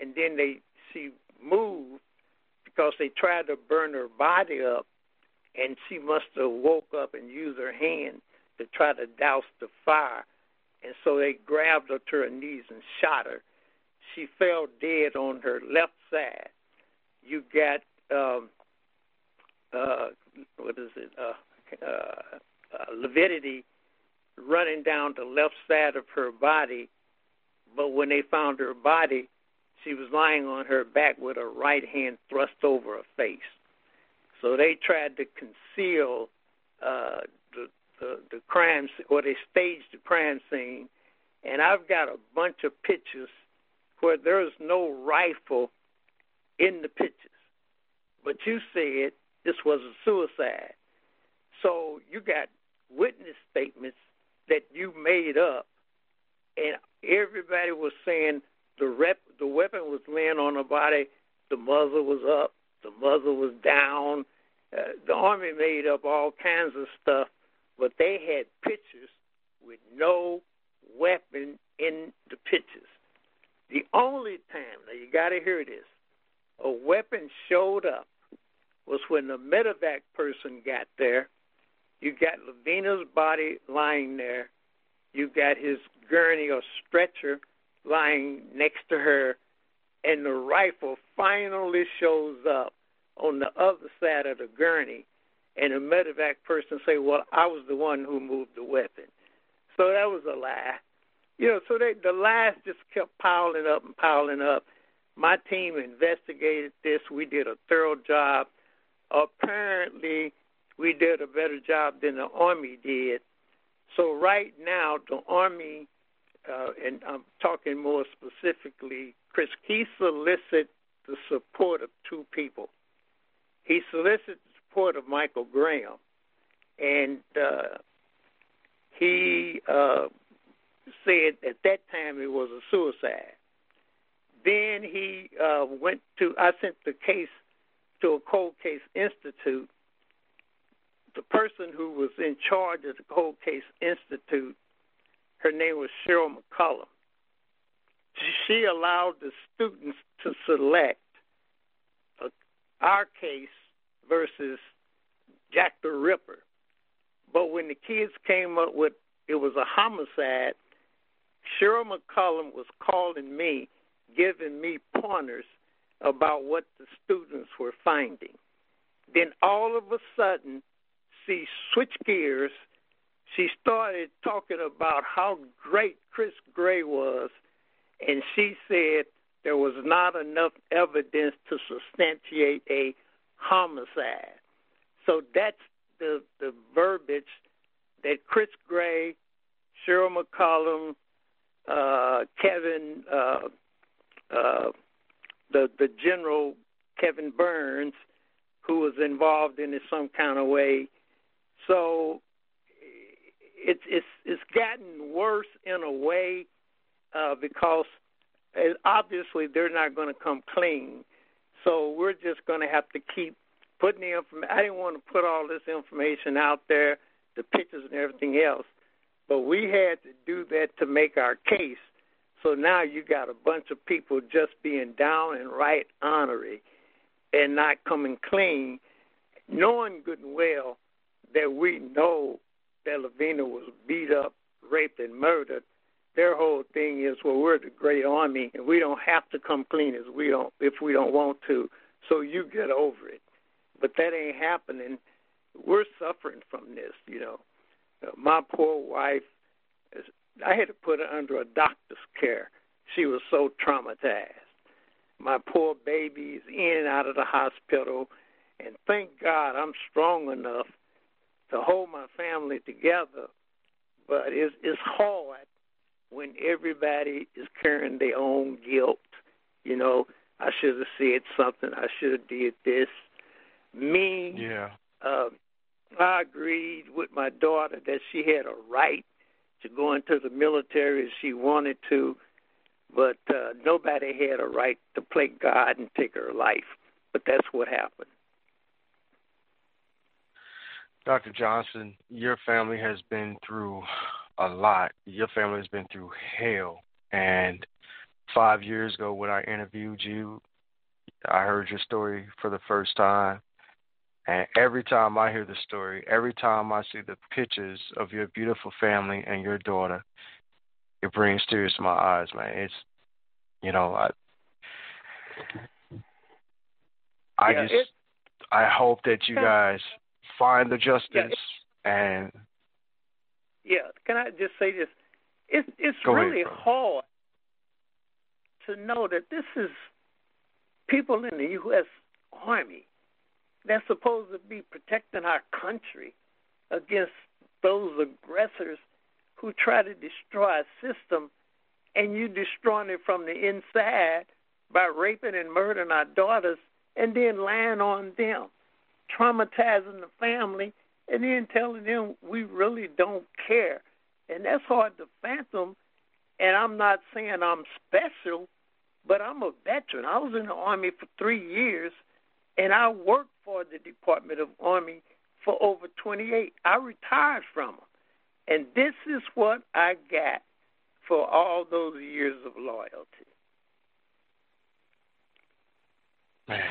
And then they she moved because they tried to burn her body up, and she must have woke up and used her hand to try to douse the fire. And so they grabbed her to her knees and shot her. She fell dead on her left side. You got um, uh, what is it? Uh, uh, uh, lividity running down the left side of her body, but when they found her body, she was lying on her back with her right hand thrust over her face. So they tried to conceal uh, the, the the crime, or they staged the crime scene. And I've got a bunch of pictures where there's no rifle in the pictures, but you said this was a suicide. So you got witness statements that you made up, and everybody was saying the rep, the weapon was laying on the body, the muzzle was up, the muzzle was down. Uh, the army made up all kinds of stuff, but they had pictures with no weapon in the pictures. The only time, now you got to hear this, a weapon showed up was when the medevac person got there. You got LaVena's body lying there. You got his gurney or stretcher lying next to her, and the rifle finally shows up on the other side of the gurney, and the medevac person say, "Well, I was the one who moved the weapon," so that was a lie. You know, so they, the lies just kept piling up and piling up. My team investigated this. We did a thorough job. Apparently, we did a better job than the Army did. So right now, the Army uh, and I'm talking more specifically, Chris, he solicited the support of two people. He solicited the support of Michael Graham, and uh, he uh, said at that time it was a suicide. Then he uh, went to, I sent the case to a cold case institute. The person who was in charge of the cold case institute her name was Cheryl McCollum. She allowed the students to select uh, our case versus Jack the Ripper. But when the kids came up with it was a homicide, Cheryl McCollum was calling me, giving me pointers about what the students were finding. Then all of a sudden, she switched gears she started talking about how great Chris Grey was, and she said there was not enough evidence to substantiate a homicide. So that's the the verbiage that Chris Grey, Cheryl McCollum, uh, Kevin, uh, uh, the the general Kevin Byrnes, who was involved in it some kind of way. So it's it's it's gotten worse in a way uh, because uh, obviously they're not going to come clean. So we're just going to have to keep putting the information. I didn't want to put all this information out there, the pictures and everything else, but we had to do that to make our case. So now you got a bunch of people just being down and right honorary and not coming clean. knowing good and well that we know that LaVena was beat up, raped, and murdered, their whole thing is, well, we're the great army, and we don't have to come clean as we don't if we don't want to. So you get over it. But that ain't happening. We're suffering from this, you know. My poor wife, I had to put her under a doctor's care. She was so traumatized. My poor baby is in and out of the hospital, and thank God I'm strong enough to hold my family together. But it's it's hard when everybody is carrying their own guilt. You know, I should have said something. I should have did this. Me. Yeah. Uh, I agreed with my daughter that she had a right to go into the military if she wanted to, but uh, nobody had a right to play God and take her life. But that's what happened. Dr. Johnson, your family has been through a lot. Your family has been through hell. And five years ago, when I interviewed you, I heard your story for the first time. And every time I hear the story, every time I see the pictures of your beautiful family and your daughter, it brings tears to my eyes, man. It's, you know, I, I yeah, just, it, I hope that you guys find the justice yeah, it, and. Yeah, can I just say this? It's it's really ahead, hard to know that this is people in the U.S. Army they're supposed to be protecting our country against those aggressors who try to destroy our system, and you destroying it from the inside by raping and murdering our daughters, and then lying on them, traumatizing the family, and then telling them we really don't care. And that's hard to fathom. And I'm not saying I'm special, but I'm a veteran. I was in the Army for three years, and I worked for the Department of Army for over 28. I retired from them. And this is what I got for all those years of loyalty.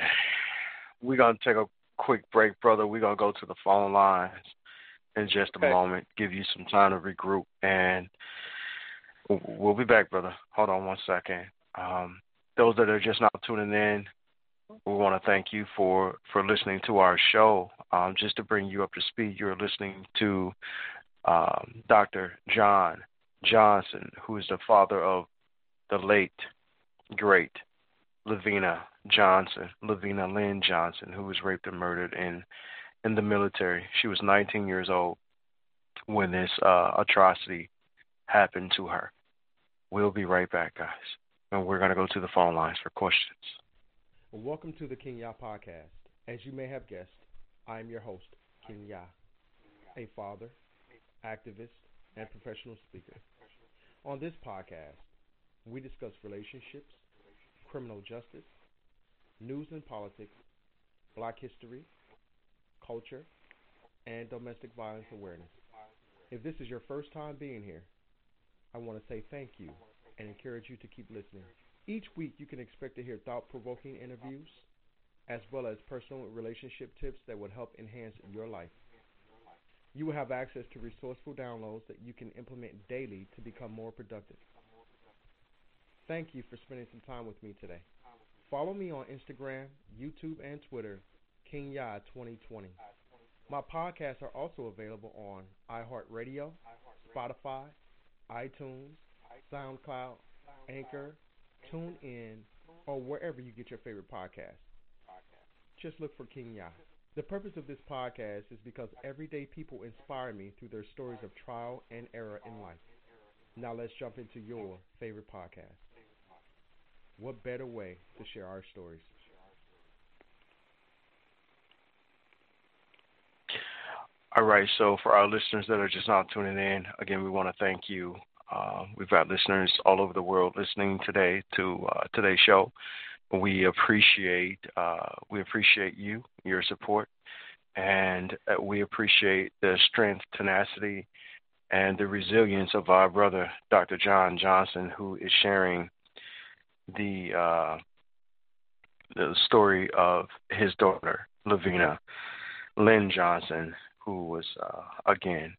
We're going to take a quick break, brother. We're going to go to the phone lines in just a okay. moment, give you some time to regroup, and we'll be back, brother. Hold on one second. Um, those that are just now tuning in, we want to thank you for, for listening to our show. Um, just to bring you up to speed, you're listening to um, Dr. John Johnson, who is the father of the late, great LaVena Johnson, LaVena Lynn Johnson, who was raped and murdered in, in the military. She was 19 years old when this uh, atrocity happened to her. We'll be right back, guys. And we're going to go to the phone lines for questions. Well, welcome to the King Yah podcast. As you may have guessed, I am your host, King Yah, a father, activist, and professional speaker. On this podcast, we discuss relationships, criminal justice, news and politics, black history, culture, and domestic violence awareness. If this is your first time being here, I want to say thank you and encourage you to keep listening. Each week, you can expect to hear thought provoking interviews as well as personal relationship tips that will help enhance your life. You will have access to resourceful downloads that you can implement daily to become more productive. Thank you for spending some time with me today. Follow me on Instagram, YouTube, and Twitter, KingYah2020. My podcasts are also available on iHeartRadio, Spotify, iTunes, SoundCloud, Anchor, tune in, or wherever you get your favorite podcast. Just look for King Yah. The purpose of this podcast is because everyday people inspire me through their stories of trial and error in life. Now let's jump into your favorite podcast. What better way to share our stories? All right, so for our listeners that are just now tuning in, again, we want to thank you uh, we've got listeners all over the world listening today to uh, today's show. We appreciate uh, we appreciate you, your support, and uh, we appreciate the strength, tenacity, and the resilience of our brother Dr. John Johnson, who is sharing the uh, the story of his daughter LaVena Lynn Johnson, who was uh, again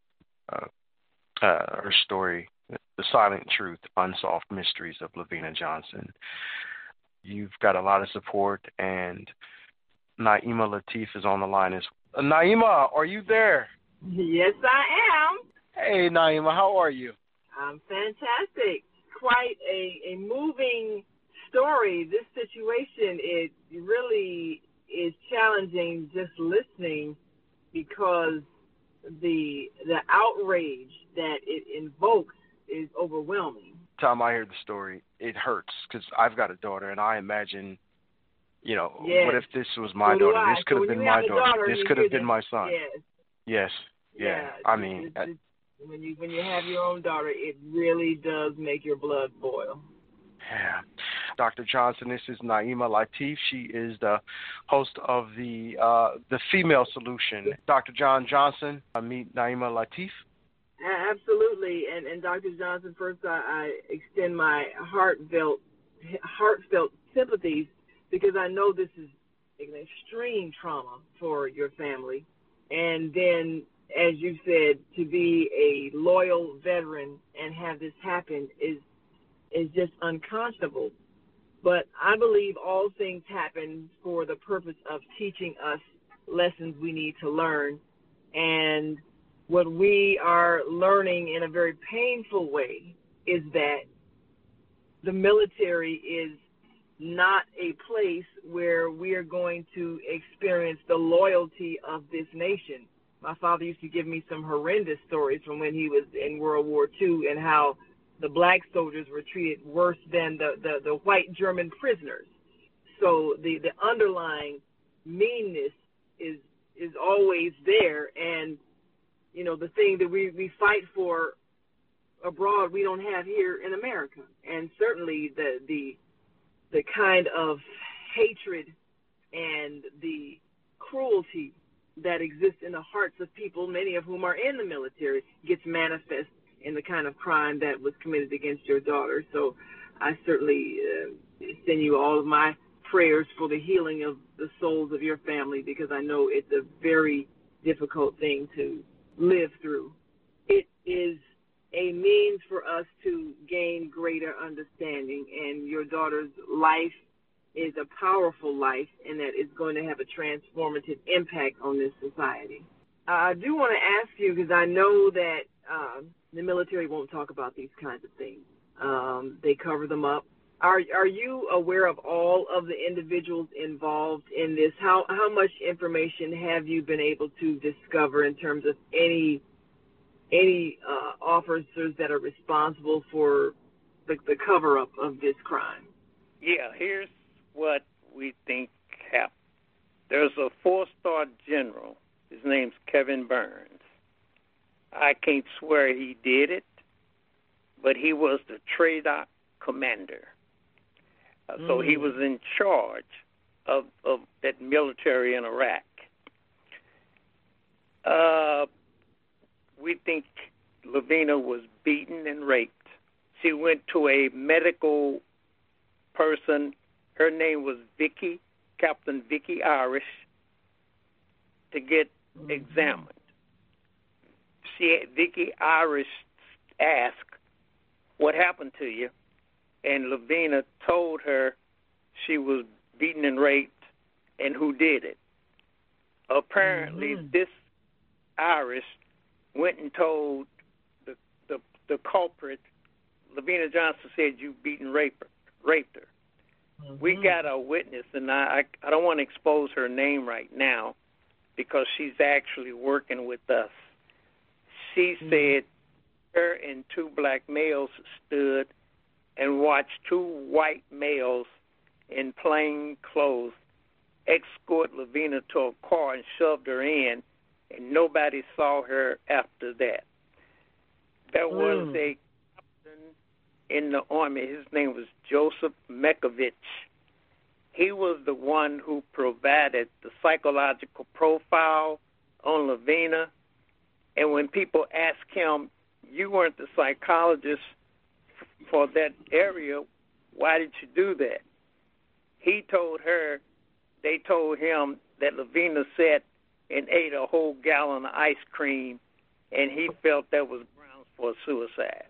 her story, "The Silent Truth: Unsolved Mysteries of LaVena Johnson." You've got a lot of support, and Naima Latif is on the line. As uh, Naima, are you there? Yes, I am. Hey, Naima, how are you? I'm fantastic. Quite a, a moving story. This situation it really is challenging just listening because the the outrage that it invokes is overwhelming. Time I hear the story, it hurts because I've got a daughter, and I imagine, you know, yes. what if this was my so daughter? This could so have been my daughter. daughter. This could have been my son. Yes. Yes. Yeah. yeah. I mean, it's, it's, when you when you have your own daughter, it really does make your blood boil. Yeah. Dr. Johnson, this is Naima Latif. She is the host of the uh, the Female Solution. Dr. John Johnson, I meet Naima Latif. Absolutely, and and Dr. Johnson, first I, I extend my heartfelt heartfelt sympathies because I know this is an extreme trauma for your family, and then as you said, to be a loyal veteran and have this happen is is just unconscionable. But I believe all things happen for the purpose of teaching us lessons we need to learn. And what we are learning in a very painful way is that the military is not a place where we are going to experience the loyalty of this nation. My father used to give me some horrendous stories from when he was in World War II and how the black soldiers were treated worse than the, the, the white German prisoners. So the, the underlying meanness is is always there and you know the thing that we, we fight for abroad we don't have here in America. And certainly the the the kind of hatred and the cruelty that exists in the hearts of people, many of whom are in the military, gets manifest in the kind of crime that was committed against your daughter. So I certainly uh, send you all of my prayers for the healing of the souls of your family because I know it's a very difficult thing to live through. It is a means for us to gain greater understanding, and your daughter's life is a powerful life and that it's going to have a transformative impact on this society. I do want to ask you because I know that um, the military won't talk about these kinds of things. Um, they cover them up. Are are you aware of all of the individuals involved in this? How how much information have you been able to discover in terms of any any uh, officers that are responsible for the, the cover up of this crime? Yeah, here's what we think happened. There's a four star general. His name's Kevin Byrnes. I can't swear he did it, but he was the TRADOC commander. Mm. So he hmm. was in charge of, of that military in Iraq. Uh, we think LaVena was beaten and raped. She went to a medical person. Her name was Vicky, Captain Vicky Irish, to get mm-hmm. examined. She, Vicky Irish asked, "What happened to you?" And LaVena told her she was beaten and raped, and who did it. Apparently, mm-hmm. this Irish went and told the the, the culprit. LaVena Johnson said you beat and raped her. Raped her. Mm-hmm. We got a witness, and I I, I don't want to expose her name right now because she's actually working with us. She mm-hmm. said her and two black males stood and watched two white males in plain clothes escort LaVena to a car and shoved her in and nobody saw her after that. There was mm. a captain in the army. His name was Joseph Mekovich. He was the one who provided the psychological profile on LaVena. And when people asked him, "You weren't the psychologist for that area. Why did you do that?" He told her. They told him that LaVena said and ate a whole gallon of ice cream, and he felt that was grounds for suicide.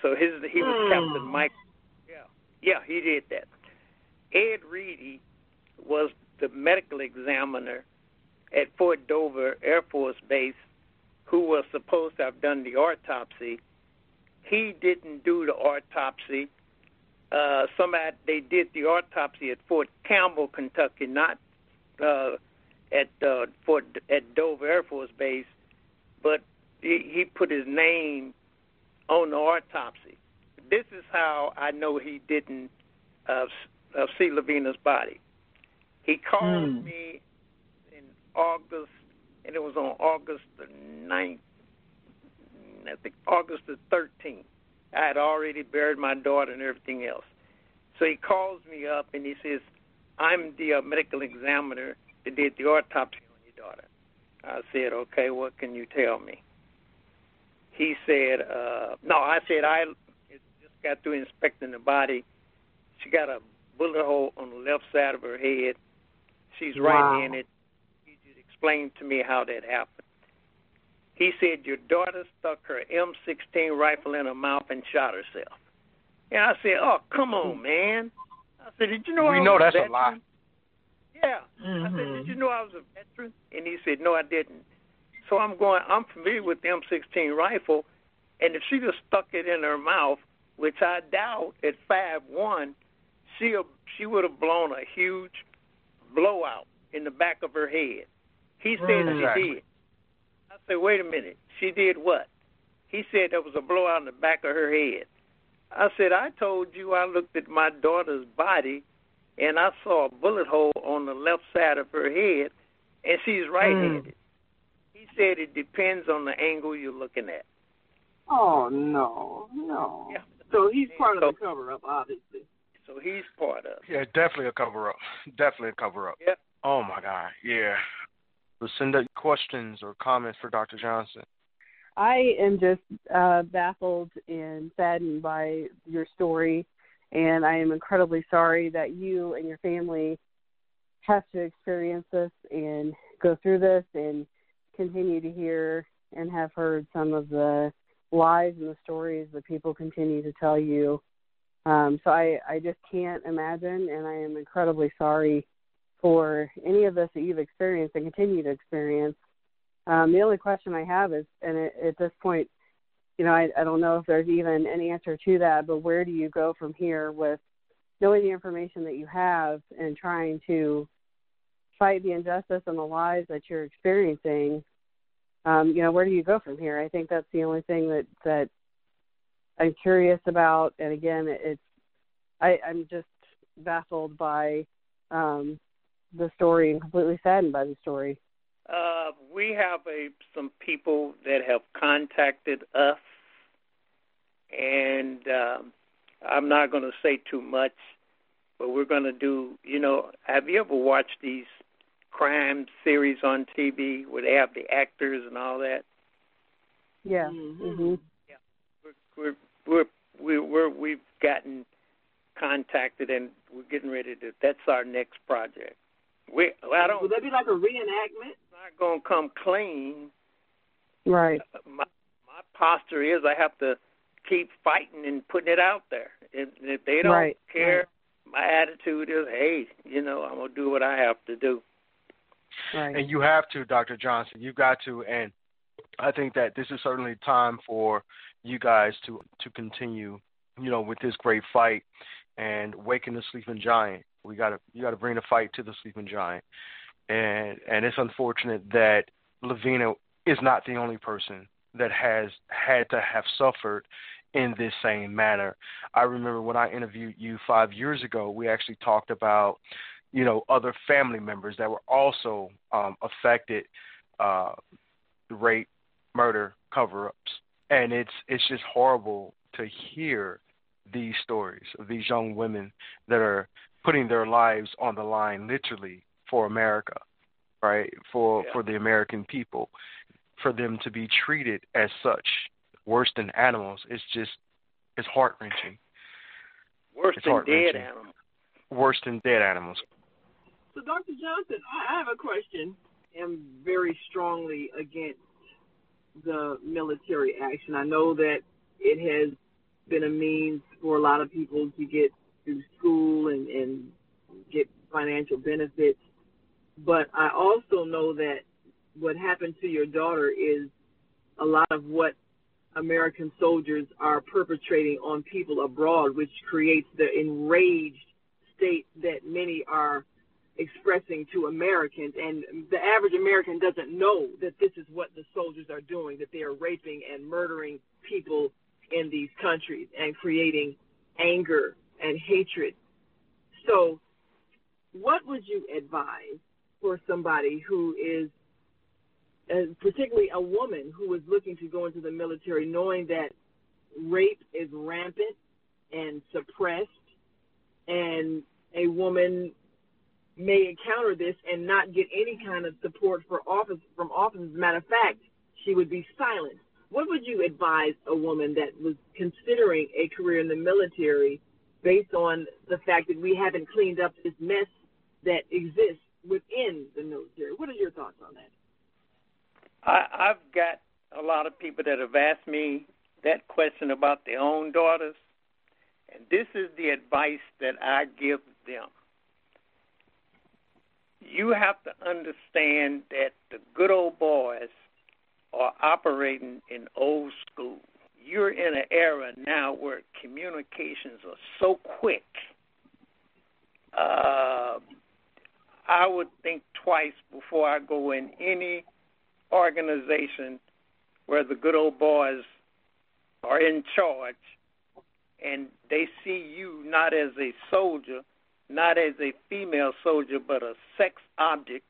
So his he was Hmm. Captain Mike. Yeah, yeah, he did that. Ed Reedy was the medical examiner at Fort Dover Air Force Base, who was supposed to have done the autopsy. He didn't do the autopsy. Uh, somebody they did the autopsy at Fort Campbell, Kentucky, not uh, at uh, Fort at Dover Air Force Base, but he, he put his name on the autopsy. This is how I know he didn't uh, uh, see LaVena's body. He called Hmm. me in August, and it was on August the 9th, I think August the 13th. I had already buried my daughter and everything else. So he calls me up and he says, I'm the uh, medical examiner that did the autopsy on your daughter. I said, okay, what can you tell me? He said, uh, no, I said, I just got through inspecting the body. She got a bullet hole on the left side of her head. She's Wow. right-handed. He just explained to me how that happened. He said, your daughter stuck her M16 rifle in her mouth and shot herself. And I said, oh, come on, mm-hmm. man. I said, did you know We I know was that's a veteran? lie. Yeah. I said, Did mm-hmm. you know I was a veteran? And he said, No, I didn't. So I'm going, I'm familiar with the M16 rifle, and if she just stuck it in her mouth, which I doubt at 5'1, she, she would have blown a huge blowout in the back of her head. He said she did. I said, Wait a minute. She did what? He said there was a blowout in the back of her head. I said, I told you I looked at my daughter's body and I saw a bullet hole on the left side of her head, and she's right-handed. Hmm. He said it depends on the angle you're looking at. Oh no, no. Yeah. So he's part of So- the cover up, obviously. So he's part of. it. Yeah, definitely a cover up. Definitely a cover up. Yep. Oh my God. Yeah. Lucinda, questions or comments for Dr. Johnson? I am just uh, baffled and saddened by your story, and I am incredibly sorry that you and your family have to experience this and go through this and continue to hear and have heard some of the lies and the stories that people continue to tell you. Um, so I, I just can't imagine, and I am incredibly sorry for any of this that you've experienced and continue to experience. Um, the only question I have is, and it, at this point, you know, I, I don't know if there's even an answer to that, but where do you go from here with knowing the information that you have and trying to fight the injustice and the lies that you're experiencing? Um, you know, where do you go from here? I think that's the only thing that that I'm curious about. And again, it's I, I'm just baffled by um, the story and completely saddened by the story. Uh, we have a some people that have contacted us, and um, I'm not going to say too much, but we're going to do. You know, have you ever watched these crime series on TV where they have the actors and all that? Yeah. Mhm. hmm we're we're we're, we're we've gotten contacted and we're getting ready to. That's our next project. We I don't. Would that be like a reenactment? It's not going to come clean. Right. Uh, my my posture is I have to keep fighting and putting it out there. If, if they don't Right, care, my attitude is, hey, you know, I'm gonna do what I have to do. Right. And you have to, Dr. Johnson. You've got to, and I think that this is certainly time for you guys to to continue, you know, with this great fight and waking the sleeping giant. We got to you got to bring the fight to the sleeping giant, and and it's unfortunate that LaVena is not the only person that has had to have suffered in this same manner. I remember when I interviewed you five years ago, we actually talked about you know other family members that were also um, affected uh, rape, murder, cover-ups, and it's it's just horrible to hear these stories of these young women that are putting their lives on the line, literally for America, right? For Yeah. for the American people, for them to be treated as such, worse than animals. It's just it's heart wrenching. Worse It's than dead animals. Worse than dead animals. So, Dr. Johnson, I I have a question. I'm very strongly against the military action. I know that it has been a means for a lot of people to get through school and, and get financial benefits. But I also know that what happened to your daughter is a lot of what American soldiers are perpetrating on people abroad, which creates the enraged state that many are expressing to Americans. And the average American doesn't know that this is what the soldiers are doing, that they are raping and murdering people in these countries and creating anger and hatred. So, what would you advise for somebody who is, uh, particularly a woman who is looking to go into the military, knowing that rape is rampant and suppressed, and a woman may encounter this and not get any kind of support for office from office. As a matter of fact, she would be silent. What would you advise a woman that was considering a career in the military based on the fact that we haven't cleaned up this mess that exists within the military? What are your thoughts on that? I, I've got a lot of people that have asked me that question about their own daughters, and this is the advice that I give them you have to understand that the good old boys are operating in old school. You're in an era now where communications are so quick. Uh, I would think twice before I go in any organization where the good old boys are in charge and they see you not as a soldier not as a female soldier, but a sex object.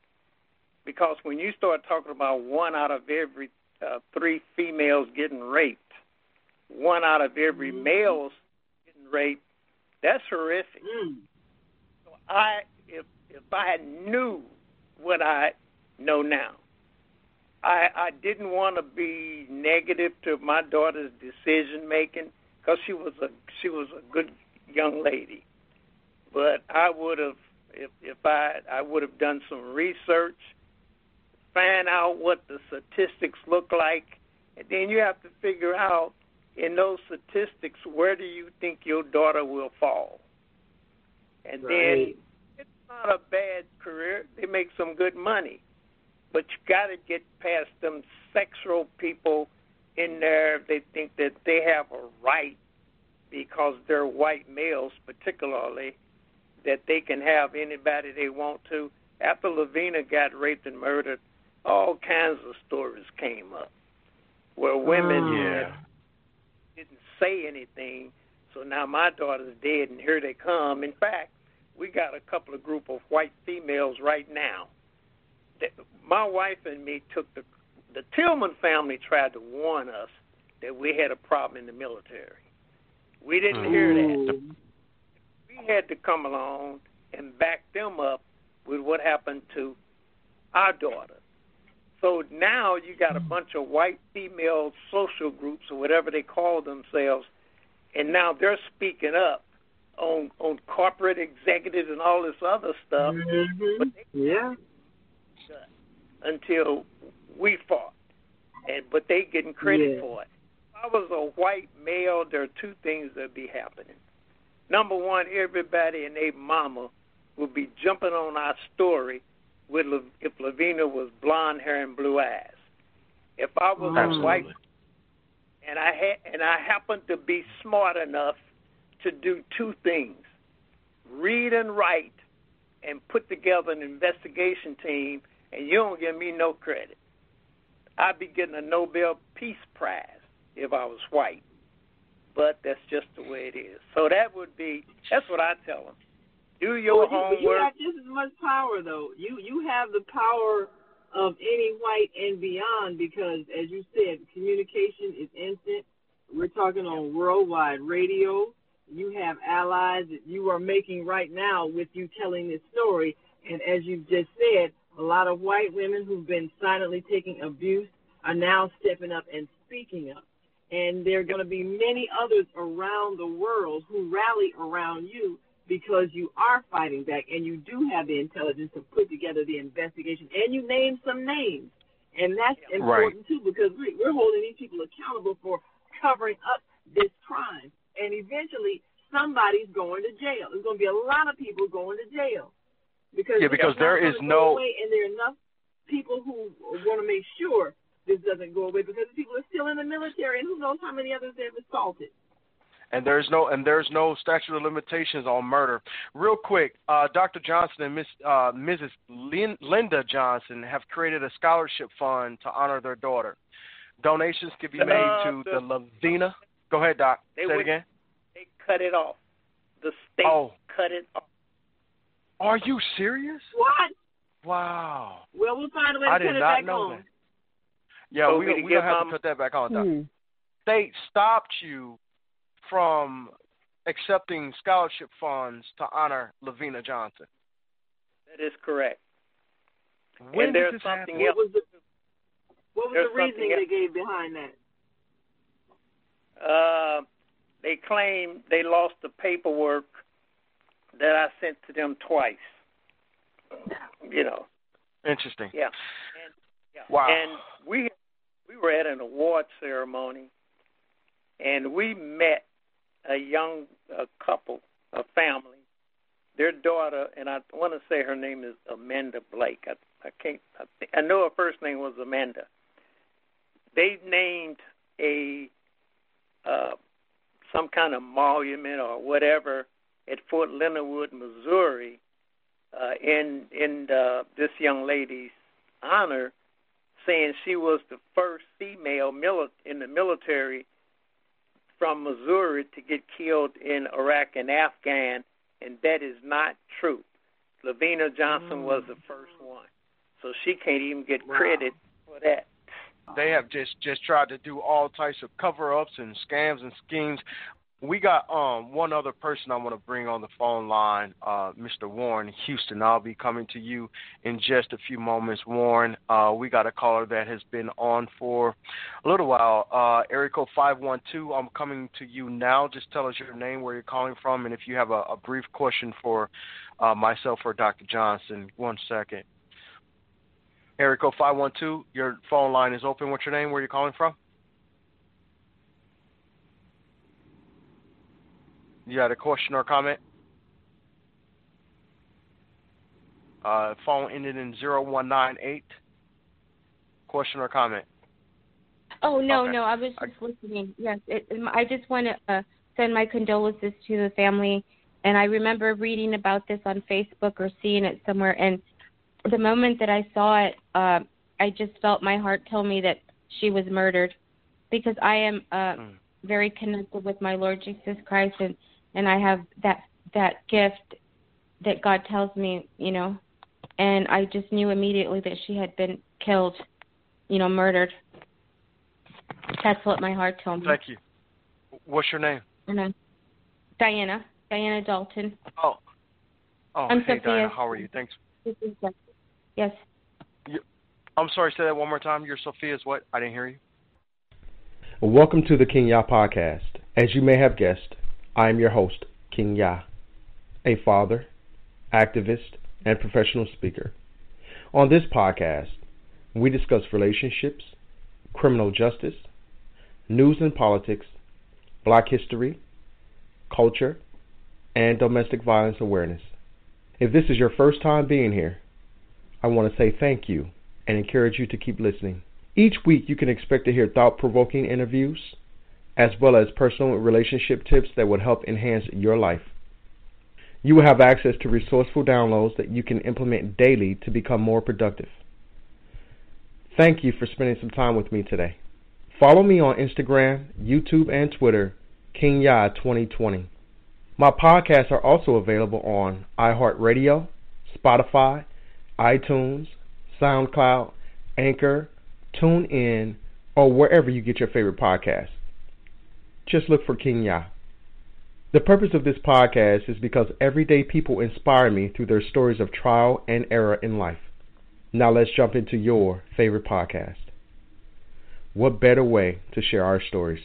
Because when you start talking about one out of every uh, three females getting raped, one out of every mm-hmm. males getting raped, that's horrific. Mm. So I, if if I knew what I know now, I I didn't want to be negative to my daughter's decision making because she was a she was a good young lady but I would have, if if I I would have done some research, find out what the statistics look like, and then you have to figure out in those statistics where do you think your daughter will fall, and right. then it's not a bad career. They make some good money, but you got to get past them sexual people in there. They think that they have a right because they're white males, particularly that they can have anybody they want to. After LaVena got raped and murdered, all kinds of stories came up where women mm. yeah. Say anything. So now my daughter's dead, and here they come. In fact, we got a couple of group of white females right now. My wife and me took the the Tillman family tried to warn us that we had a problem in the military. We didn't hear that hmm. we had to come along and back them up with what happened to our daughter. So now you got a bunch of white female social groups or whatever they call themselves, and now they're speaking up on on corporate executives and all this other stuff. Mm-hmm. Yeah. Until we fought, and but they getting credit yeah. for it. If I was a white male, there are two things that would be happening. Number one, everybody and their mama would be jumping on our story with if LaVena was blonde hair and blue eyes. If I was Absolutely. white and I had and I happened to be smart enough to do two things: read and write, and put together an investigation team. And you don't give me no credit. I'd be getting a Nobel Peace Prize if I was white but that's just the way it is. So that would be that's what I tell them. Do your well, homework. You, you have just as much power though. You you have the power of any white and beyond because as you said, communication is instant. We're talking on worldwide radio. You have allies that you are making right now with you telling this story. And as you just said, a lot of white women who've been silently taking abuse are now stepping up and speaking up and there are going to be many others around the world who rally around you because you are fighting back and you do have the intelligence to put together the investigation and you name some names. And that's important right. too because we're holding these people accountable for covering up this crime. And eventually somebody's going to jail. There's going to be a lot of people going to jail because yeah, because there is no away, and there are enough people who want to make sure this doesn't go away because the people are still in the military, and who knows how many others they've assaulted. And there's no and there's no statute of limitations on murder. Real quick, uh, Dr. Johnson and Miss uh, Mrs. Lin- Linda Johnson have created a scholarship fund to honor their daughter. Donations can be made uh, to the, the LaVena. Go ahead, Doc. Say would, it again. They cut it off. The state oh. cut it off. Are you serious? What? Wow. Well, we'll find a way to I cut did it back know on. That. Yeah, so we we, we don't have to cut that back on. Hmm. State stopped you from accepting scholarship funds to honor LaVena Johnson. That is correct. When and there's this something happen? else. What was the, what was the reasoning something they gave behind that? Uh, they claim they lost the paperwork that I sent to them twice. You know. Interesting. Yeah. And, yeah. Wow. And we we were at an award ceremony, and we met a young a couple, a family. Their daughter, and I want to say her name is Amanda Blake. I, I can't. I, think, I know her first name was Amanda. They named a uh, some kind of monument or whatever at Fort Leonard Wood, Missouri, uh, in in uh, this young lady's honor, saying she was the first female mili- in the military from Missouri to get killed in Iraq and Afghan, and that is not true. LaVena Johnson mm. was the first one, so she can't even get wow. credit for that they have just just tried to do all types of cover ups and scams and schemes. We got um one other person I want to bring on the phone line, uh, Mr. Warren Houston. I'll be coming to you in just a few moments, Warren. Uh, we got a caller that has been on for a little while. Uh, area code five one two. I'm coming to you now. Just tell us your name, where you're calling from, and if you have a, a brief question for uh, myself or Dr. Johnson. One second. Area code 512, your phone line is open. What's your name? Where are you calling from? You had a question or comment? Uh, phone ended in 0198. Question or comment? Oh, no, okay. no. I was just I, listening. Yes. It, I just want to uh, send my condolences to the family. And I remember reading about this on Facebook or seeing it somewhere. And the moment that I saw it, uh, I just felt my heart tell me that she was murdered, because I am uh, mm. very connected with my Lord Jesus Christ, and and I have that that gift that God tells me, you know, and I just knew immediately that she had been killed, you know, murdered. That's what my heart told me. Thank you. What's your name? And Diana. Diana Dalton. Oh. Oh, I'm hey Sophia. Diana, how are you? Thanks. Yes. You, I'm sorry, say that one more time. Your Sophia's what? I didn't hear you. Welcome to the King Yah podcast. As you may have guessed, I am your host, King Yah, a father, activist, and professional speaker. On this podcast, we discuss relationships, criminal justice, news and politics, black history, culture, and domestic violence awareness. If this is your first time being here, I want to say thank you and encourage you to keep listening. Each week, you can expect to hear thought provoking interviews as well as personal relationship tips that would help enhance your life. You will have access to resourceful downloads that you can implement daily to become more productive. Thank you for spending some time with me today. Follow me on Instagram, YouTube, and Twitter, KingYah2020. My podcasts are also available on iHeartRadio, Spotify, iTunes, SoundCloud, Anchor, TuneIn, or wherever you get your favorite podcasts. Just look for King Yah. The purpose of this podcast is because everyday people inspire me through their stories of trial and error in life. Now let's jump into your favorite podcast. What better way to share our stories?